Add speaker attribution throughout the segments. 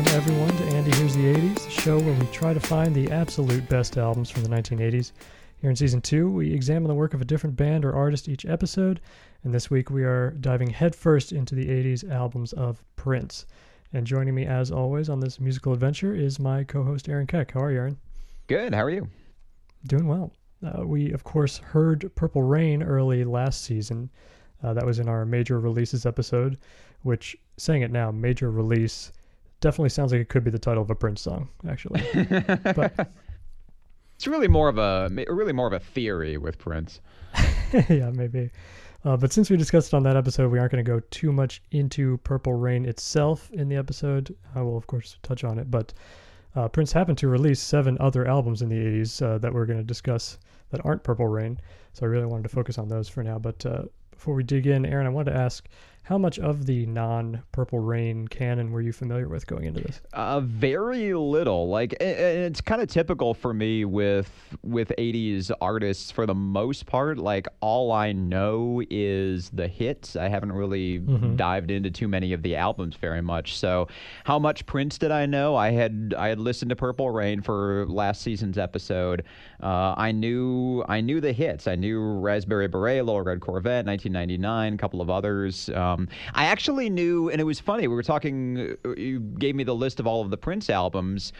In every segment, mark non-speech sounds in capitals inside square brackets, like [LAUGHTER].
Speaker 1: Welcome, everyone, to Andy Here's the 80s, the show where we try to find the absolute best albums from the 1980s. Here in season two, we examine the work of a different band or artist each episode, and this week we are diving headfirst into the 80s albums of Prince. And joining me, as always, on this musical adventure is my co host, Aaron Keck. How are you, Aaron?
Speaker 2: Good. How are you?
Speaker 1: Doing well. Uh, we, of course, heard Purple Rain early last season. Uh, that was in our major releases episode, which, saying it now, major release definitely sounds like it could be the title of a Prince song, actually. [LAUGHS] but [LAUGHS]
Speaker 2: it's really more of a really more of a theory with Prince. [LAUGHS]
Speaker 1: yeah, maybe. Uh, but since we discussed it on that episode, we aren't going to go too much into Purple Rain itself in the episode. I will, of course, touch on it. But uh, Prince happened to release seven other albums in the 80s uh, that we're going to discuss that aren't Purple Rain. So I really wanted to focus on those for now. But uh, before we dig in, Aaron, I wanted to ask how much of the non Purple Rain canon were you familiar with going into this?
Speaker 2: Uh, very little. Like it's kind of typical for me with with 80s artists for the most part. Like all I know is the hits. I haven't really mm-hmm. dived into too many of the albums very much. So, how much Prince did I know? I had I had listened to Purple Rain for last season's episode. Uh, I knew I knew the hits. I knew Raspberry Beret, Little Red Corvette, 1999, a couple of others. Um, I actually knew, and it was funny. We were talking. Uh, you gave me the list of all of the Prince albums,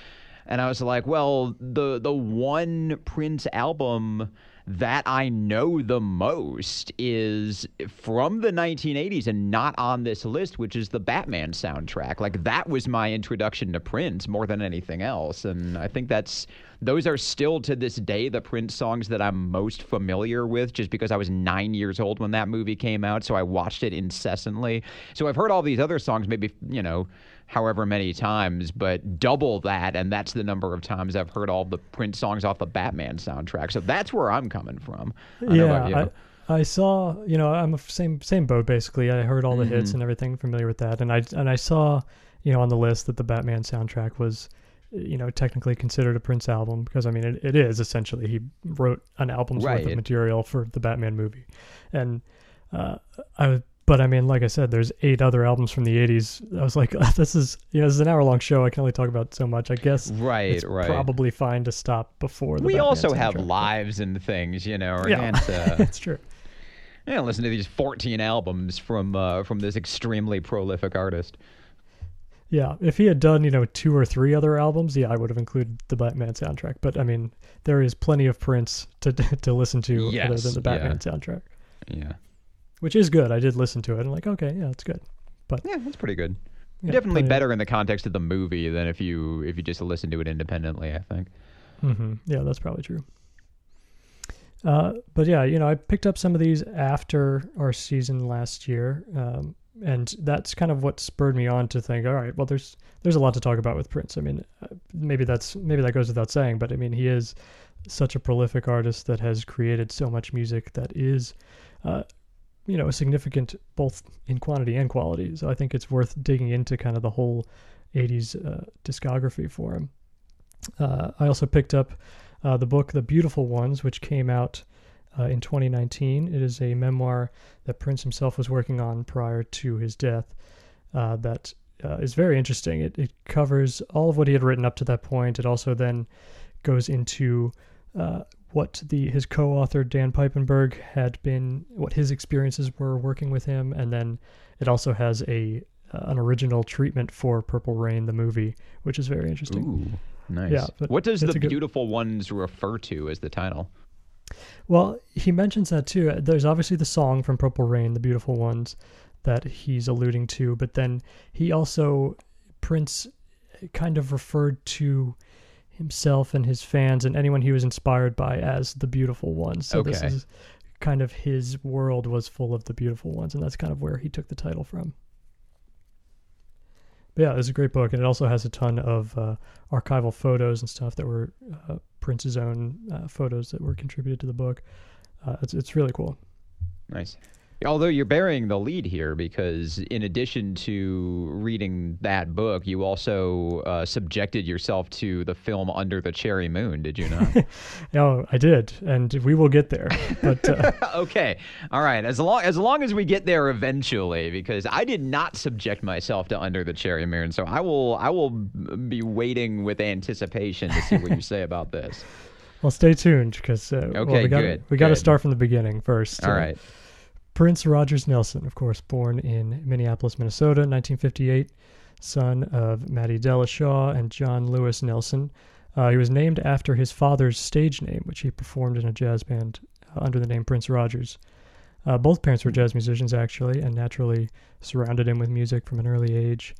Speaker 2: and I was like, well, the the one Prince album that I know the most is from the 1980s and not on this list, which is the Batman soundtrack. Like that was my introduction to Prince more than anything else, and I think that's those are still to this day the Prince songs that I'm most familiar with, just because I was nine years old when that movie came out, so I watched it incessantly. So I've heard all these other songs, maybe you know however many times, but double that, and that's the number of times I've heard all the Prince songs off the Batman soundtrack. So that's where I'm coming from.
Speaker 1: I yeah, I, I, saw, you know, I'm a same same boat basically. I heard all the mm-hmm. hits and everything, familiar with that, and I and I saw, you know, on the list that the Batman soundtrack was. You know, technically considered a Prince album because I mean it, it is essentially he wrote an album's right. worth of material for the Batman movie, and uh, I but I mean, like I said, there's eight other albums from the '80s. I was like, [LAUGHS] this is you know, this is an hour long show. I can only talk about so much. I guess
Speaker 2: right,
Speaker 1: it's
Speaker 2: right.
Speaker 1: Probably fine to stop before. The
Speaker 2: we
Speaker 1: Batman
Speaker 2: also
Speaker 1: soundtrack.
Speaker 2: have lives and things, you know.
Speaker 1: Yeah, uh, [LAUGHS] it's true.
Speaker 2: Yeah, listen to these 14 albums from uh, from this extremely prolific artist.
Speaker 1: Yeah, if he had done, you know, two or three other albums, yeah, I would have included the Batman soundtrack. But I mean, there is plenty of Prince to [LAUGHS] to listen to yes, other than the Batman
Speaker 2: yeah.
Speaker 1: soundtrack.
Speaker 2: Yeah
Speaker 1: which is good. I did listen to it. I'm like, okay, yeah, it's good. But
Speaker 2: yeah, that's pretty good. Yeah, Definitely better in the context of the movie than if you if you just listen to it independently. I think.
Speaker 1: Mm-hmm. Yeah, that's probably true. Uh, but yeah, you know, I picked up some of these after our season last year, um, and that's kind of what spurred me on to think, all right, well, there's there's a lot to talk about with Prince. I mean, uh, maybe that's maybe that goes without saying, but I mean, he is such a prolific artist that has created so much music that is uh, you know, significant both in quantity and quality. So I think it's worth digging into kind of the whole 80s uh, discography for him. Uh, I also picked up uh, the book The Beautiful Ones, which came out uh, in 2019. It is a memoir that Prince himself was working on prior to his death uh, That uh, is very interesting. It, it covers all of what he had written up to that point. It also then goes into uh, what the his co-author Dan Piepenbring had been, what his experiences were working with him, and then it also has a uh, an original treatment for Purple Rain, the movie, which is very interesting.
Speaker 2: Ooh, nice. Yeah, what does the beautiful good... ones refer to as the title?
Speaker 1: Well, he mentions that too. There's obviously the song from Purple Rain, the beautiful ones, that he's alluding to, but then he also Prince kind of referred to himself and his fans and anyone he was inspired by as the beautiful ones. So
Speaker 2: okay.
Speaker 1: this is kind of his world was full of the beautiful ones, and that's kind of where he took the title from. But yeah, it's a great book, and it also has a ton of uh, archival photos and stuff that were uh, Prince's own uh, photos that were contributed to the book. Uh, it's it's really cool.
Speaker 2: Nice. Although you're burying the lead here because, in addition to reading that book, you also uh, subjected yourself to the film Under the Cherry Moon, did you not? [LAUGHS]
Speaker 1: oh, I did, and we will get there. But uh, [LAUGHS]
Speaker 2: okay, all right. As long as long as we get there eventually, because I did not subject myself to Under the Cherry Moon, so I will I will be waiting with anticipation to see what you say about this. [LAUGHS]
Speaker 1: Well, stay tuned because uh,
Speaker 2: okay,
Speaker 1: well, we got we got to start from the beginning first.
Speaker 2: All
Speaker 1: Uh,
Speaker 2: right.
Speaker 1: Prince Rogers Nelson, of course, born in Minneapolis, Minnesota, 1958, son of Mattie Della Shaw and John Lewis Nelson. Uh, he was named after his father's stage name, which he performed in a jazz band uh, under the name Prince Rogers. Uh, both parents were jazz musicians, actually, and naturally surrounded him with music from an early age.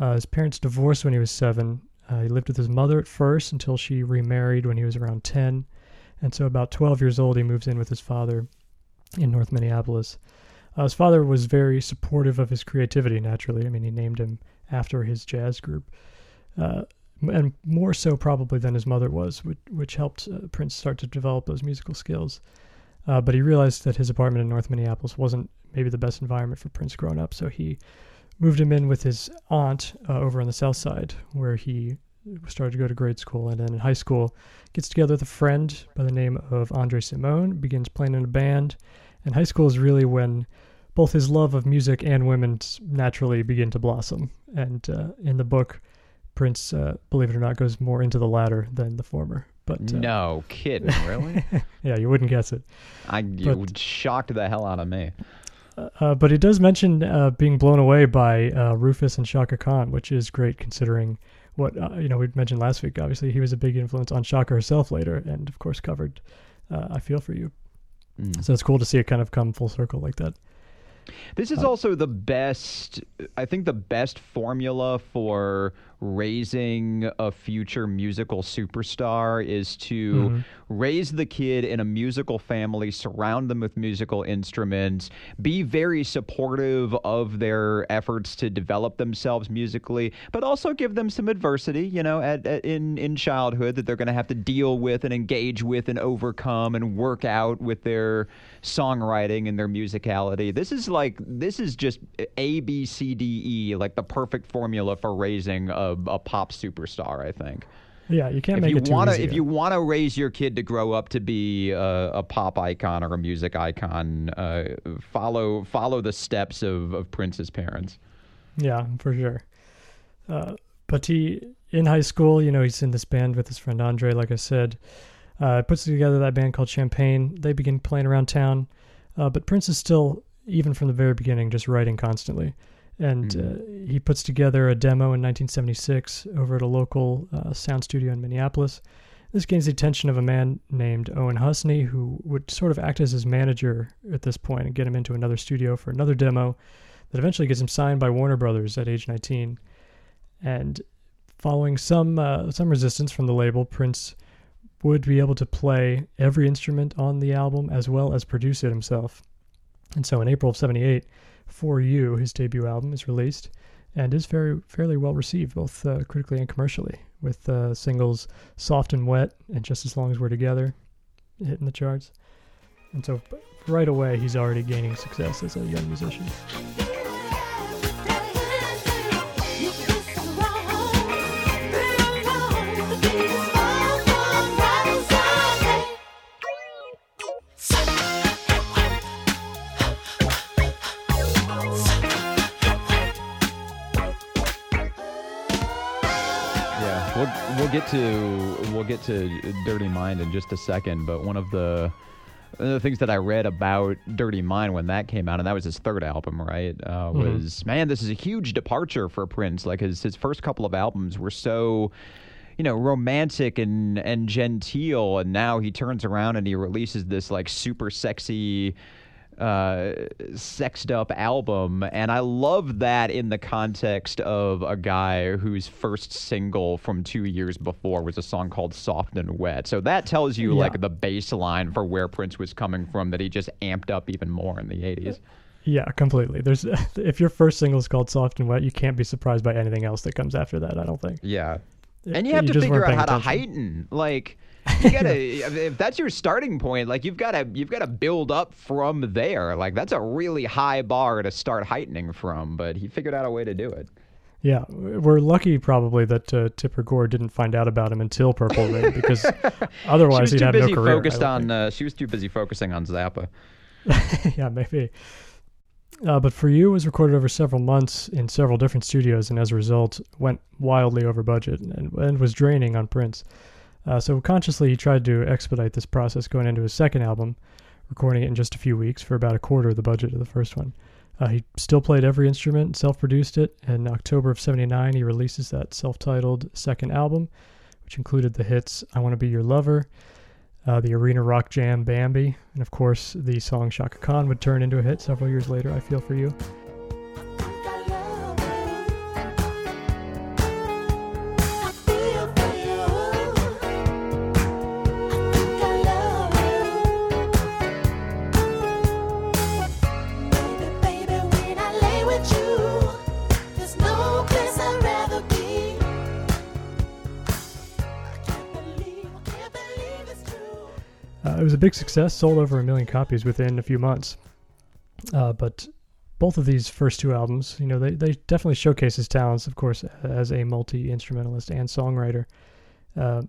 Speaker 1: Uh, his parents divorced when he was seven. Uh, he lived with his mother at first until she remarried when he was around 10. And so, about 12 years old, he moves in with his father in North Minneapolis. Uh, his father was very supportive of his creativity, naturally. I mean, he named him after his jazz group. Uh, and more so, probably, than his mother was, which, which helped uh, Prince start to develop those musical skills. Uh, but he realized that his apartment in North Minneapolis wasn't maybe the best environment for Prince growing up, so he moved him in with his aunt uh, over on the south side, where he started to go to grade school. And then in high school, gets together with a friend by the name of Andre Cymone, begins playing in a band. And high school is really when both his love of music and women naturally begin to blossom. And uh, in the book, Prince, uh, believe it or not, goes more into the latter than the former. But uh,
Speaker 2: No kidding, really? [LAUGHS]
Speaker 1: yeah, you wouldn't guess it.
Speaker 2: I you
Speaker 1: But-
Speaker 2: shocked the hell out of me.
Speaker 1: Uh, but he does mention uh, being blown away by uh, Rufus and Chaka Khan, which is great considering what uh, you know we mentioned last week. Obviously, he was a big influence on Chaka herself later, and of course covered uh, "I Feel for You."
Speaker 2: Mm.
Speaker 1: So it's cool to see it kind of come full circle like that.
Speaker 2: This is
Speaker 1: Uh,
Speaker 2: also the best, I think, the best formula for raising a future musical superstar is to
Speaker 1: Mhm.
Speaker 2: raise the kid in a musical family, surround them with musical instruments, be very supportive of their efforts to develop themselves musically, but also give them some adversity, you know, at, at, in in childhood that they're going to have to deal with and engage with and overcome and work out with their songwriting and their musicality. This is like this is just A B C D E, like the perfect formula for raising a, a pop superstar. I think
Speaker 1: Yeah, you can't
Speaker 2: if
Speaker 1: make
Speaker 2: you
Speaker 1: it
Speaker 2: to
Speaker 1: easy.
Speaker 2: if you want to raise your kid to grow up to be a, a pop icon or a music icon uh, follow follow the steps of, of prince's parents
Speaker 1: Yeah, for sure. Uh, but he, in high school, you know, he's in this band with his friend Andre, like I said. Uh, puts together that band called Champagne. They begin playing around town. Uh, but Prince is still, even from the very beginning, just writing constantly. And
Speaker 2: Mhm.
Speaker 1: uh, he puts together a demo in 1976 over at a local uh, sound studio in Minneapolis. This gains the attention of a man named Owen Husney, who would sort of act as his manager at this point and get him into another studio for another demo that eventually gets him signed by Warner Brothers at age 19. And following some uh, some resistance from the label, Prince would be able to play every instrument on the album as well as produce it himself. And so in April of 78, For You, his debut album, is released and is very fairly well received, both uh, critically and commercially, with uh, singles Soft and Wet and Just As Long as We're Together hitting the charts. And so right away, he's already gaining success as a young musician.
Speaker 2: Get to we'll get to dirty mind in just a second but one of the one of the things that I read about Dirty Mind when that came out, and that was his third album, right? Uh,
Speaker 1: Mhm.
Speaker 2: Was man, this is a huge departure for Prince. Like his his first couple of albums were so, you know, romantic and and genteel, and now he turns around and he releases this like super sexy, uh, sexed up album, and I love that in the context of a guy whose first single from two years before was a song called "Soft and Wet." So that tells you
Speaker 1: Yeah.
Speaker 2: like the baseline for where Prince was coming from. That he just amped up even more in the '80s.
Speaker 1: Yeah, completely. There's [LAUGHS] if your first single is called "Soft and Wet," you can't be surprised by anything else that comes after that. I don't think.
Speaker 2: Yeah.
Speaker 1: It-
Speaker 2: And you have to
Speaker 1: just
Speaker 2: figure out how
Speaker 1: paying
Speaker 2: to heighten. Like, you gotta [LAUGHS] if that's your starting point, like you've gotta you've gotta build up from there. Like that's a really high bar to start heightening from. But he figured out a way to do it.
Speaker 1: Yeah, we're lucky probably that uh, Tipper Gore didn't find out about him until Purple Rain because [LAUGHS] otherwise he'd have no career.
Speaker 2: Focused on, uh, she was too busy focusing on Zappa. [LAUGHS]
Speaker 1: yeah, maybe. Uh, but for you, it was recorded over several months in several different studios, and as a result, went wildly over budget and, and was draining on Prince. Uh, so consciously, he tried to expedite this process going into his second album, recording it in just a few weeks for about a quarter of the budget of the first one. Uh, he still played every instrument, self produced it, and in October of 79, he releases that self titled second album, which included the hits I Want to Be Your Lover, uh, the arena rock jam Bambi, and of course, the song Chaka Khan would turn into a hit several years later, I Feel For You. It was a big success, sold over a million copies within a few months. Uh, but both of these first two albums, you know, they, they definitely showcase his talents, of course, as a multi instrumentalist and songwriter. Uh,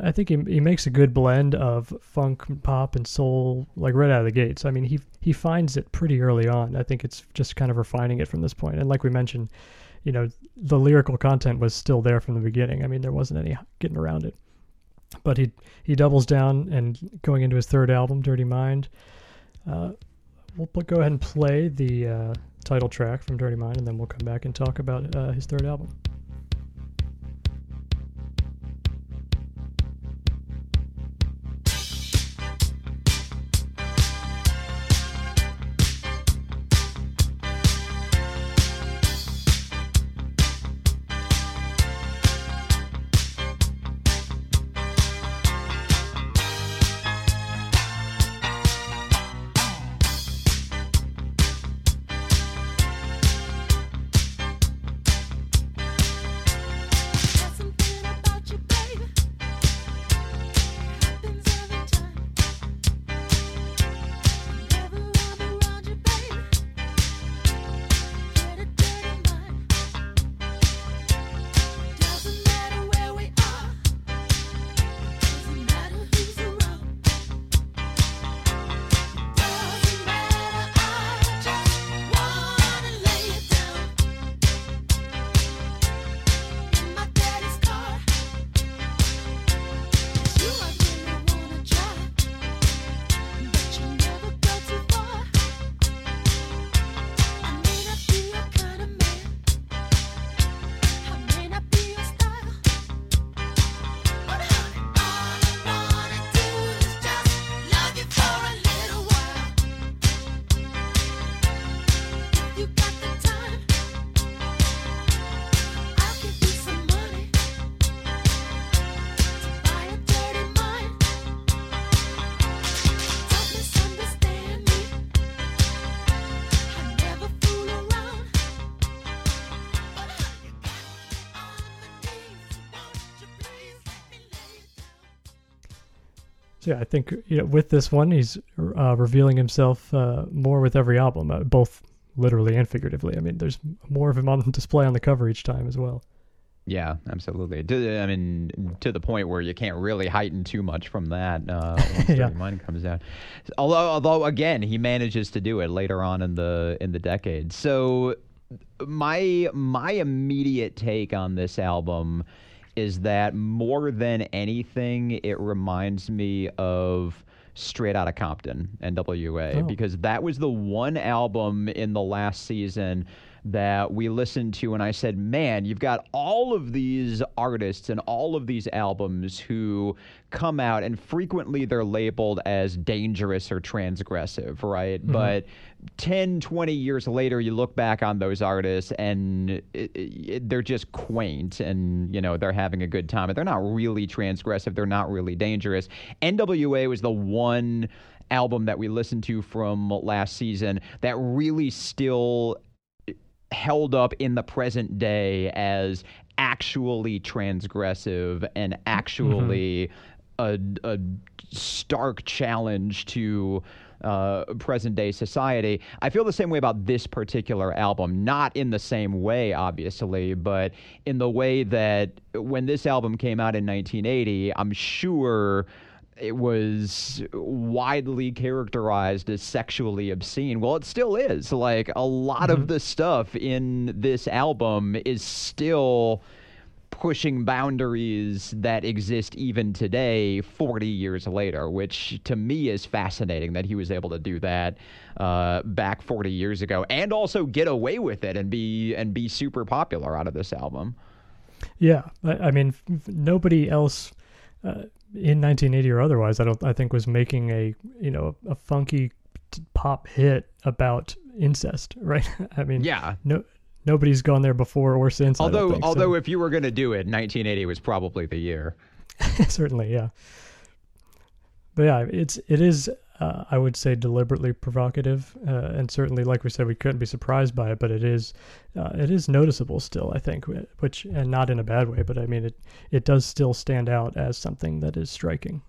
Speaker 1: I think he, he makes a good blend of funk, pop, and soul, like right out of the gates. I mean, he he finds it pretty early on. I think it's just kind of refining it from this point. And like we mentioned, you know, the lyrical content was still there from the beginning. I mean, there wasn't any getting around it but he he doubles down and going into his third album, Dirty Mind. Uh, we'll go ahead and play the uh, title track from Dirty Mind, and then we'll come back and talk about uh, his third album. Yeah, I think you know with this one, he's uh, revealing himself uh, more with every album, uh, both literally and figuratively. I mean, there's more of him on [LAUGHS] display on the cover each time as well.
Speaker 2: Yeah, absolutely. To, I mean, to the point where you can't really heighten too much from that uh, [LAUGHS] once yeah. Mind comes out. Although, although again, he manages to do it later on in the in the decade. So, my my immediate take on this album is that more than anything, it reminds me of Straight Outta Compton, NWA, oh. because that was the one album in the last season that we listened to and I said, man, you've got all of these artists and all of these albums who come out and frequently they're labeled as dangerous or transgressive, right? Mm-hmm. But 10, 20 years later, you look back on those artists and it, it, they're just quaint and, you know, they're having a good time. But they're not really transgressive. They're not really dangerous. NWA was the one album that we listened to from last season that really still held up in the present day as actually transgressive and actually a, a stark challenge to uh, present day society. I feel the same way about this particular album. Not in the same way, obviously, but in the way that when this album came out in 1980, I'm sure it was widely characterized as sexually obscene. Well, it still is. Like a lot mm-hmm. of the stuff in this album is still pushing boundaries that exist even today 40 years later which to me is fascinating that he was able to do that uh, back 40 years ago and also get away with it and be and be super popular out of this album
Speaker 1: yeah i, I mean nobody else uh, in 1980 or otherwise i don't i think was making a you know a funky pop hit about incest [LAUGHS] right i mean
Speaker 2: yeah
Speaker 1: no nobody's gone there before or since.
Speaker 2: Although,
Speaker 1: think,
Speaker 2: although so. if you were going to do it, 1980 was probably the year. [LAUGHS]
Speaker 1: Certainly, yeah. But yeah, it's it is uh, I would say deliberately provocative, uh, and certainly, like we said, we couldn't be surprised by it. But it is uh, it is noticeable still, I think, which and not in a bad way. But I mean, it it does still stand out as something that is striking.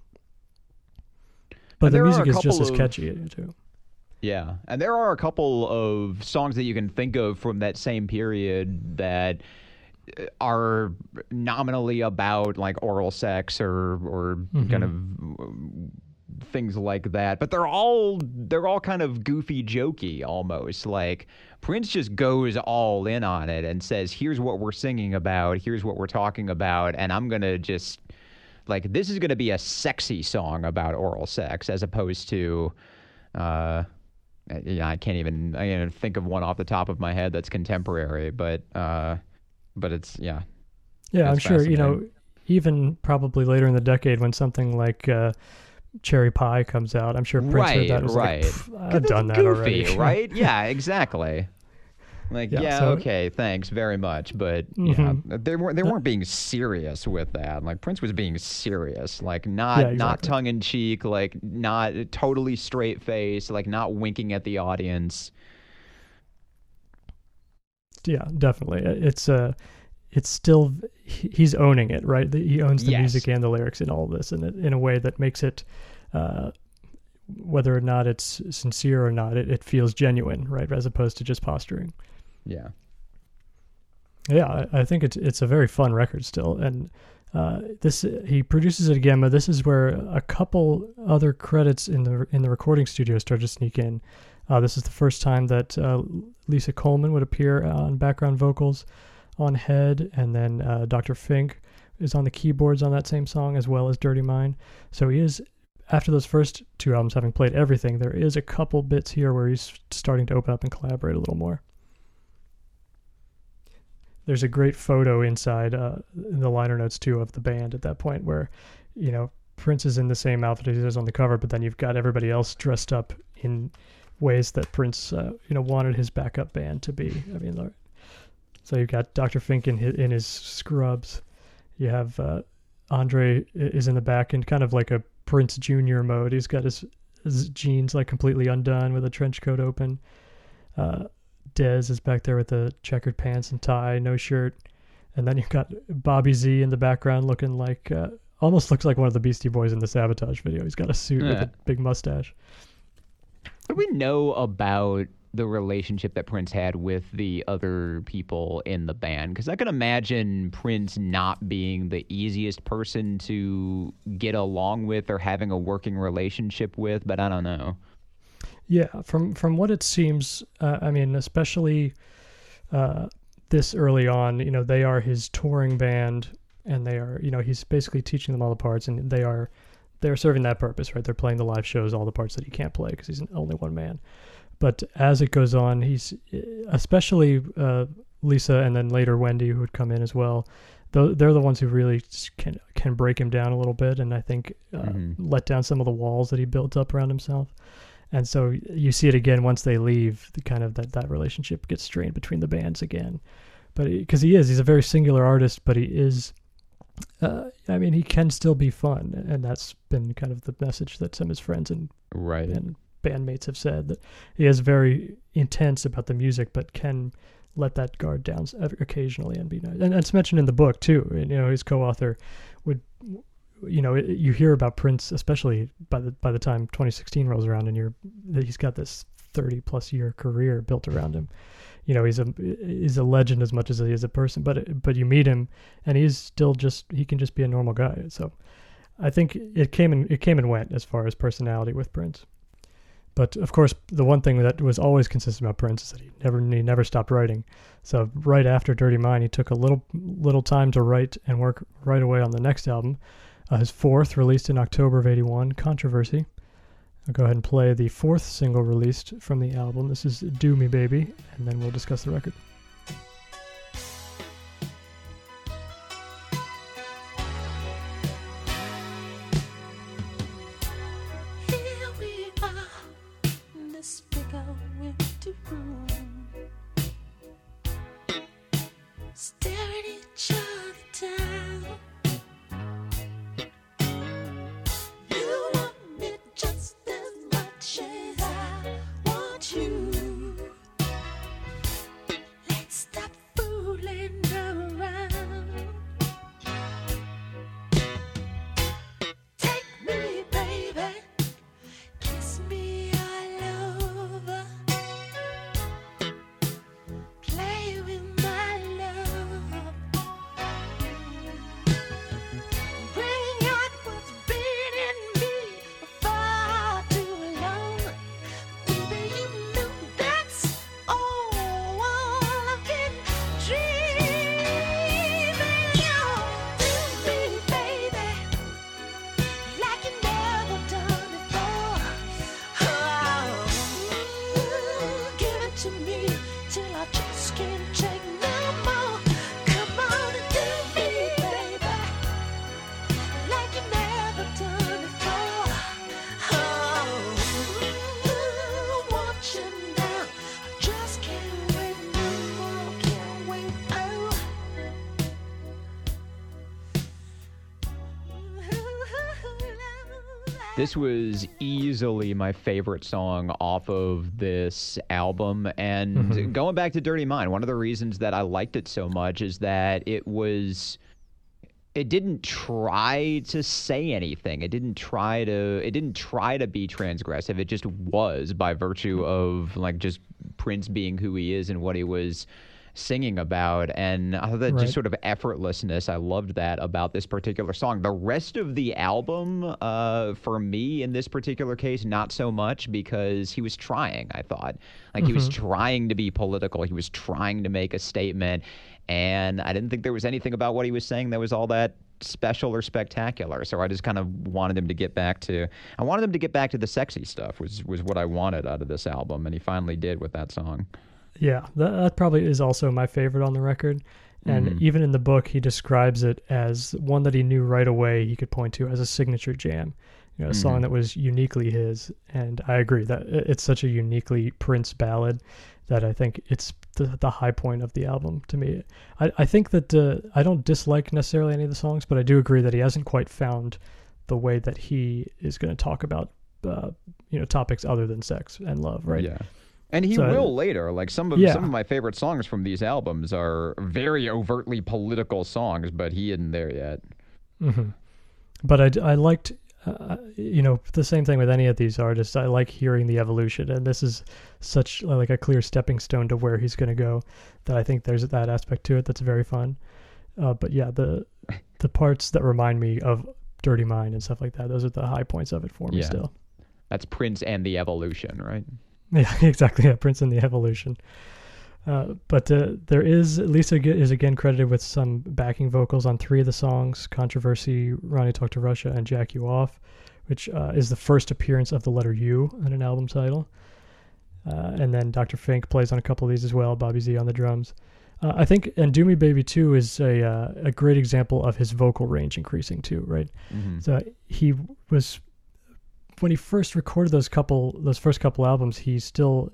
Speaker 1: But the music is just as catchy too.
Speaker 2: Yeah, and there are a couple of songs that you can think of from that same period that uh, are nominally about like oral sex or or mm-hmm. kind of uh, things like that but they're all they're all kind of goofy jokey almost like prince just goes all in on it and says here's what we're singing about here's what we're talking about and i'm gonna just like this is gonna be a sexy song about oral sex as opposed to uh yeah, I can't even I can't think of one off the top of my head that's contemporary, but uh, but it's yeah.
Speaker 1: Yeah, I'm sure you know. Even probably later in the decade, when something like uh, Cherry Pie comes out, I'm sure Prince
Speaker 2: right,
Speaker 1: heard that was
Speaker 2: right.
Speaker 1: like, I've done that goofy, already, [LAUGHS]
Speaker 2: right? yeah, exactly. Like, yeah, yeah so, okay, thanks very much, but mm-hmm. yeah, they weren't they weren't being serious with that. Like Prince was being serious, like not yeah, exactly. not tongue in cheek, like not totally straight face, like not winking at the audience.
Speaker 1: Yeah, definitely. It's uh it's still he's owning it, right? He owns the yes. music and the lyrics in all this, and in a way that makes it. Uh, whether or not it's sincere or not, it, it feels genuine, right? As opposed to just posturing.
Speaker 2: Yeah.
Speaker 1: Yeah, I, I think it's it's a very fun record still, and uh, this he produces it again, but this is where a couple other credits in the in the recording studio start to sneak in. Uh, this is the first time that uh, Lisa Coleman would appear on background vocals on Head, and then uh, Dr. Fink is on the keyboards on that same song as well as Dirty Mind. So he is after those first two albums having played everything, there is a couple bits here where he's starting to open up and collaborate a little more there's a great photo inside uh, in the liner notes too of the band at that point where you know Prince is in the same outfit as he is on the cover, but then you've got everybody else dressed up in ways that Prince uh, you know wanted his backup band to be. I mean, so you've got Dr. Fink in his, in his scrubs. You have uh, Andre is in the back in kind of like a Prince Junior mode. He's got his, his jeans like completely undone with a trench coat open. Uh, Dez is back there with the checkered pants and tie, no shirt, and then you've got Bobby Z in the background looking like uh, almost looks like one of the Beastie Boys in the Sabotage video. He's got a suit yeah. with a big mustache.
Speaker 2: What do we know about the relationship that Prince had with the other people in the band? Because I can imagine Prince not being the easiest person to get along with or having a working relationship with, but I don't know.
Speaker 1: Yeah, from from what it seems, uh, I mean, especially uh, this early on, you know, they are his touring band, and they are, you know, he's basically teaching them all the parts, and they are they're serving that purpose, right? They're playing the live shows, all the parts that he can't play because he's an only one man. But as it goes on, he's especially uh, Lisa, and then later Wendy, who would come in as well. They're the ones who really can can break him down a little bit, and I think uh, mm-hmm. let down some of the walls that he built up around himself and so you see it again once they leave the kind of that that relationship gets strained between the bands again but because he is he's a very singular artist but he is uh, I mean he can still be fun and that's been kind of the message that some of his friends and
Speaker 2: right
Speaker 1: and bandmates have said that he is very intense about the music but can let that guard down occasionally and be nice and it's mentioned in the book too and, you know his co-author would you know, you hear about Prince, especially by the by the time 2016 rolls around, and you're that he's got this 30 plus year career built around him. You know, he's a he's a legend as much as he is a person. But but you meet him, and he's still just he can just be a normal guy. So, I think it came and it came and went as far as personality with Prince. But of course, the one thing that was always consistent about Prince is that he never he never stopped writing. So right after Dirty Mind, he took a little little time to write and work right away on the next album, uh, his fourth, released in October of '81, Controversy. I'll go ahead and play the fourth single released from the album. This is Do Me Baby, and then we'll discuss the record.
Speaker 2: This was easily my favorite song off of this album. And mm-hmm. going back to Dirty Mind, one of the reasons that I liked it so much is that it was it didn't try to say anything. It didn't try to it didn't try to be transgressive. It just was by virtue of like just Prince being who he is and what he was singing about. And I thought that right. just sort of effortlessness, I loved that about this particular song. The rest of the album, uh, for me in this particular case, not so much because he was trying, I thought. Like mm-hmm. he was mm-hmm. trying to be political, he was trying to make a statement. And I didn't think there was anything about what he was saying that was all that special or spectacular. So I just kind of wanted him to get back to I wanted him to get back to the sexy stuff was was what I wanted out of this album and he finally did with that song.
Speaker 1: Yeah, that, that probably is also my favorite on the record. And mm-hmm. even in the book, he describes it as one that he knew right away he could point to as a signature jam, you know, a mm-hmm. song that was uniquely his. And I agree that it's such a uniquely Prince ballad that I think it's the, the high point of the album to me. I, I think that uh, I don't dislike necessarily any of the songs, but I do agree that he hasn't quite found the way that he is going to talk about, uh, you know, topics other than sex and love, right?
Speaker 2: Yeah. And he so, will later. Like some of yeah. some of my favorite songs from these albums are very overtly political songs, but he isn't there yet.
Speaker 1: Mm-hmm. But I, I liked, uh, you know, the same thing with any of these artists. I like hearing the evolution, and this is such like a clear stepping stone to where he's going to go. That I think there's that aspect to it that's very fun. Uh, but yeah, the the parts that remind me of Dirty Mind and stuff like that, those are the high points of it for me. Yeah. Still,
Speaker 2: that's Prince and the Evolution, right? [LAUGHS]
Speaker 1: Yeah, exactly. Yeah, Prince and the Evolution. Uh, but uh, there is Lisa is again credited with some backing vocals on three of the songs: "Controversy," "Ronnie Talk to Russia," and "Jack You Off," which uh, is the first appearance of the letter U in an album title. Uh, and then Dr. Fink plays on a couple of these as well. Bobby Z on the drums. Uh, I think and "Do Me Baby" too is a uh, a great example of his vocal range increasing too. Right, mm-hmm. so he was when he first recorded those couple those first couple albums, he still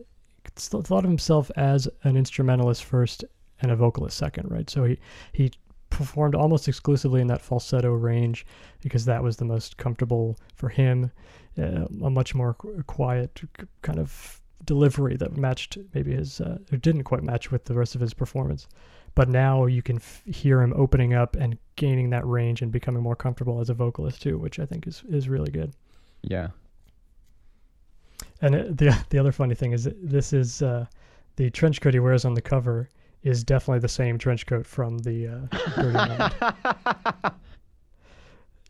Speaker 1: still thought of himself as an instrumentalist first and a vocalist second, right? So he he performed almost exclusively in that falsetto range because that was the most comfortable for him. Uh, a much more quiet kind of delivery that matched maybe his uh, or didn't quite match with the rest of his performance. but now you can f- hear him opening up and gaining that range and becoming more comfortable as a vocalist too, which I think is is really good.
Speaker 2: Yeah.
Speaker 1: And it, the [LAUGHS] the other funny thing is that this is uh, the trench coat he wears on the cover is definitely the same trench coat from the uh, Dirty Mind. [LAUGHS]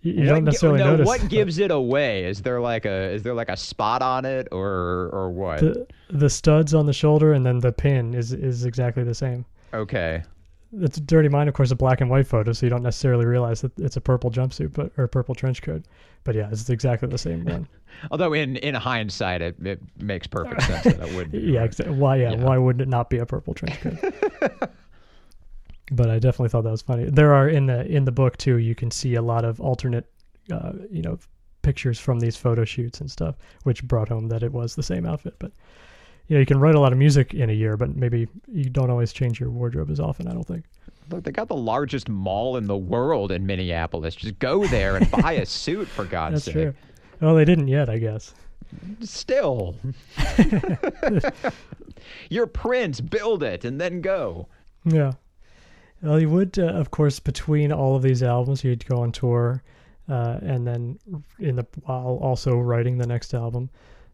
Speaker 1: You, you don't
Speaker 2: What
Speaker 1: necessarily
Speaker 2: no,
Speaker 1: notice
Speaker 2: what
Speaker 1: but
Speaker 2: gives it away? Is there like a is there like a spot on it or or what?
Speaker 1: the the studs on the shoulder and then the pin is is exactly the same.
Speaker 2: okay.
Speaker 1: It's a Dirty Mind, of course, a black and white photo, so you don't necessarily realize that it's a purple jumpsuit, but or a purple trench coat. But yeah, it's exactly the same one. [LAUGHS]
Speaker 2: Although in in hindsight, it, it makes perfect sense that it would be. [LAUGHS]
Speaker 1: yeah,
Speaker 2: right?
Speaker 1: exa- why? Yeah,
Speaker 2: Yeah.
Speaker 1: why would it not be a purple trench coat? [LAUGHS] but I definitely thought that was funny. There are in the in the book too. You can see a lot of alternate, uh, you know, pictures from these photo shoots and stuff, which brought home that it was the same outfit. But you know, you can write a lot of music in a year, but maybe you don't always change your wardrobe as often. I don't think.
Speaker 2: Look, they got the largest mall in the world in Minneapolis. Just go there and buy a [LAUGHS] suit for God's
Speaker 1: That's
Speaker 2: sake.
Speaker 1: true. Well, they didn't yet, I guess.
Speaker 2: Still. [LAUGHS] Your Prince, build it and then go.
Speaker 1: Yeah. Well, he would, uh, of course, between all of these albums, he'd go on tour, uh, and then in the while also writing the next album.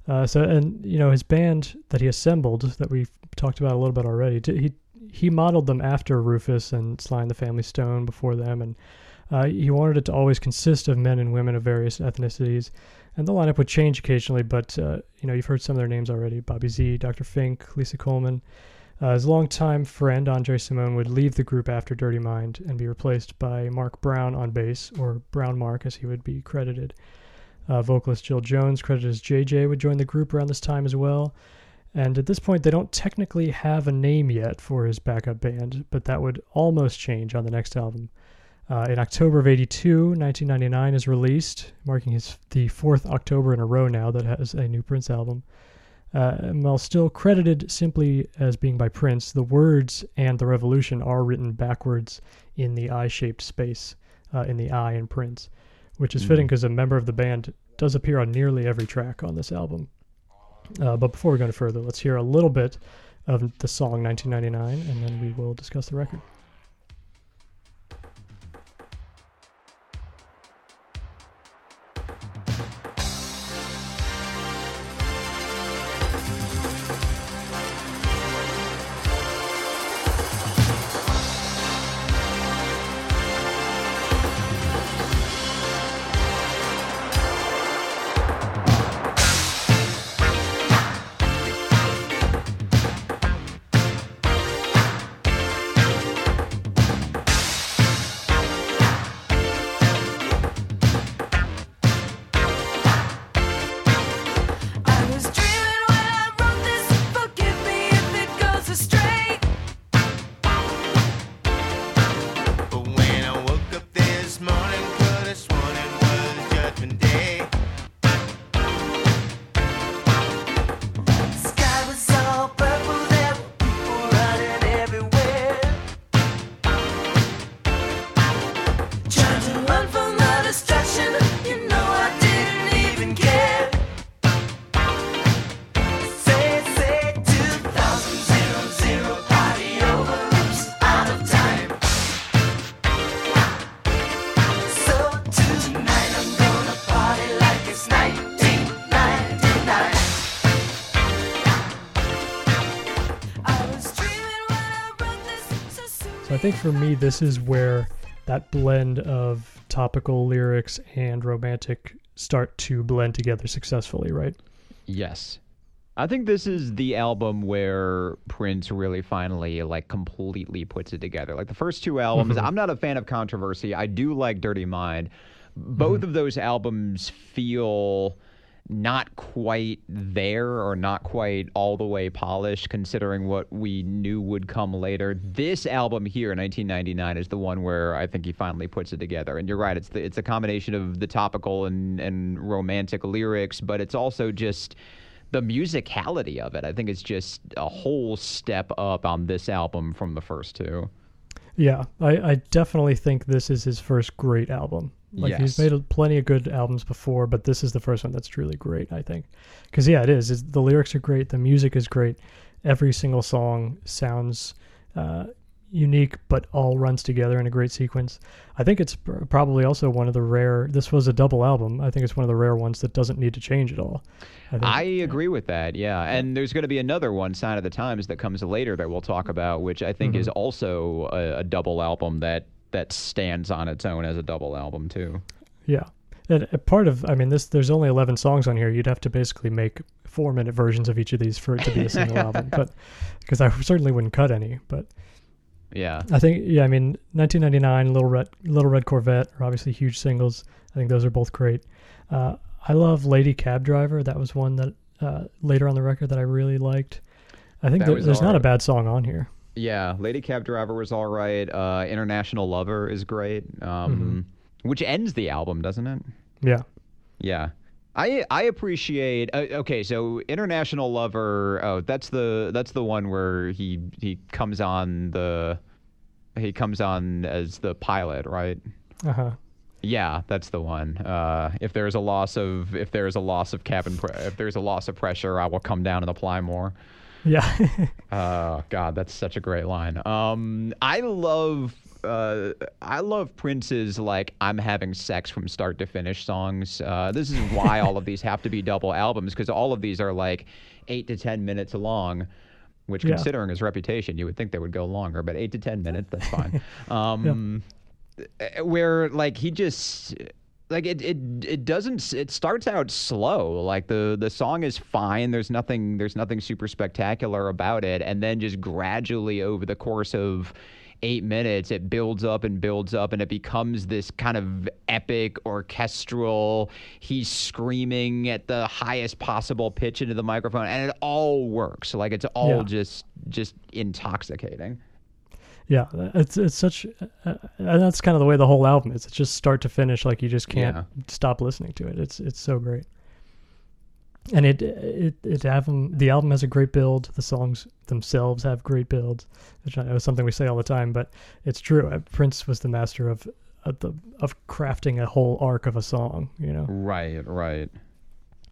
Speaker 1: Uh, so, and you know, his band that he assembled that we've talked about a little bit already. He he modeled them after Rufus and Sly and the Family Stone before them, and uh, he wanted it to always consist of men and women of various ethnicities. And the lineup would change occasionally, but uh, you know, you've heard some of their names already: Bobby Z, Dr. Fink, Lisa Coleman. Uh, his longtime friend Andre Cymone would leave the group after Dirty Mind and be replaced by Mark Brown on bass, or Brown Mark as he would be credited. Uh, vocalist Jill Jones, credited as JJ, would join the group around this time as well. And at this point, they don't technically have a name yet for his backup band, but that would almost change on the next album. Uh, in October of 82, 1999 is released, marking his the fourth October in a row now that has a new Prince album. Uh, and while still credited simply as being by Prince, the words and the revolution are written backwards in the I shaped space uh, in the I in Prince, which is
Speaker 2: Mm.
Speaker 1: fitting because a member of the band does appear on nearly every track on this album. Uh, but before we go any further, let's hear a little bit of the song 1999 and then we will discuss the record. Think for me, this is where that blend of topical lyrics and romantic start to blend together successfully, right?
Speaker 2: Yes. I think this is the album where Prince really finally like completely puts it together. Like the first two albums, mm-hmm. I'm not a fan of controversy. I do like Dirty Mind. Mm-hmm. Both of those albums feel not quite there or not quite all the way polished considering what we knew would come later. This album here 1999 is the one where I think he finally puts it together. And you're right, it's the, it's a combination of the topical and and romantic lyrics, but it's also just the musicality of it. I think it's just a whole step up on this album from the first two.
Speaker 1: Yeah, I, I definitely think this is his first great album. Like he's made plenty of good albums before, but this is the first one that's truly great. I think, because yeah, it is. It's, the lyrics are great. The music is great. Every single song sounds, uh, unique, but all runs together in a great sequence. I think it's pr- probably also one of the rare. This was a double album. I think it's one of the rare ones that doesn't need to change at all. I, think,
Speaker 2: I agree with that. Yeah, and there's going to be another one, "Sign of the Times," that comes later that we'll talk about, which I think is also a, a double album that that stands on its own as a double album too.
Speaker 1: Yeah. And a part of, I mean, this there's only 11 songs on here. You'd have to basically make four minute versions of each of these for it to be a single [LAUGHS] album. But because I certainly wouldn't cut any. But
Speaker 2: Yeah,
Speaker 1: I think, yeah, I mean, 1999, Little Red, Little Red Corvette are obviously huge singles. I think those are both great. Uh, I love Lady Cab Driver. That was one that uh, later on the record that I really liked. I think there- there's not a bad song on here.
Speaker 2: Yeah. Lady Cab Driver was all right. Uh, International Lover is great, um, which ends the album, doesn't it?
Speaker 1: Yeah.
Speaker 2: Yeah. I I appreciate uh, okay so international lover oh that's the that's the one where he he comes on the he comes on as the pilot right
Speaker 1: Uh huh.
Speaker 2: yeah that's the one uh, if there's a loss of if there's a loss of cabin pre- if there's a loss of pressure I will come down and apply more
Speaker 1: Yeah. [LAUGHS]
Speaker 2: Oh God, that's such a great line. Um, I love, uh, I love Prince's like "I'm having sex from start to finish" songs. Uh, this is why all of [LAUGHS] these have to be double albums because all of these are like eight to ten minutes long. Which,
Speaker 1: Yeah.
Speaker 2: considering his reputation, you would think they would go longer, but eight to ten minutes, that's fine. [LAUGHS] Um, uh, Where like he just like it, it it doesn't it starts out slow. Like the the song is fine. There's nothing there's nothing super spectacular about it. And then just gradually over the course of eight minutes it builds up and builds up and it becomes this kind of epic orchestral he's screaming at the highest possible pitch into the microphone and it all works. Like it's all
Speaker 1: Yeah.
Speaker 2: just just intoxicating
Speaker 1: Yeah, it's it's such, uh, and that's kind of the way the whole album is. It's just start to finish, like you just can't
Speaker 2: Yeah.
Speaker 1: stop listening to it. It's it's so great, and it it it album the album has a great build. The songs themselves have great builds, which I know is something we say all the time, but it's true. Uh, Prince was the master of of the of crafting a whole arc of a song. You know,
Speaker 2: Right, right.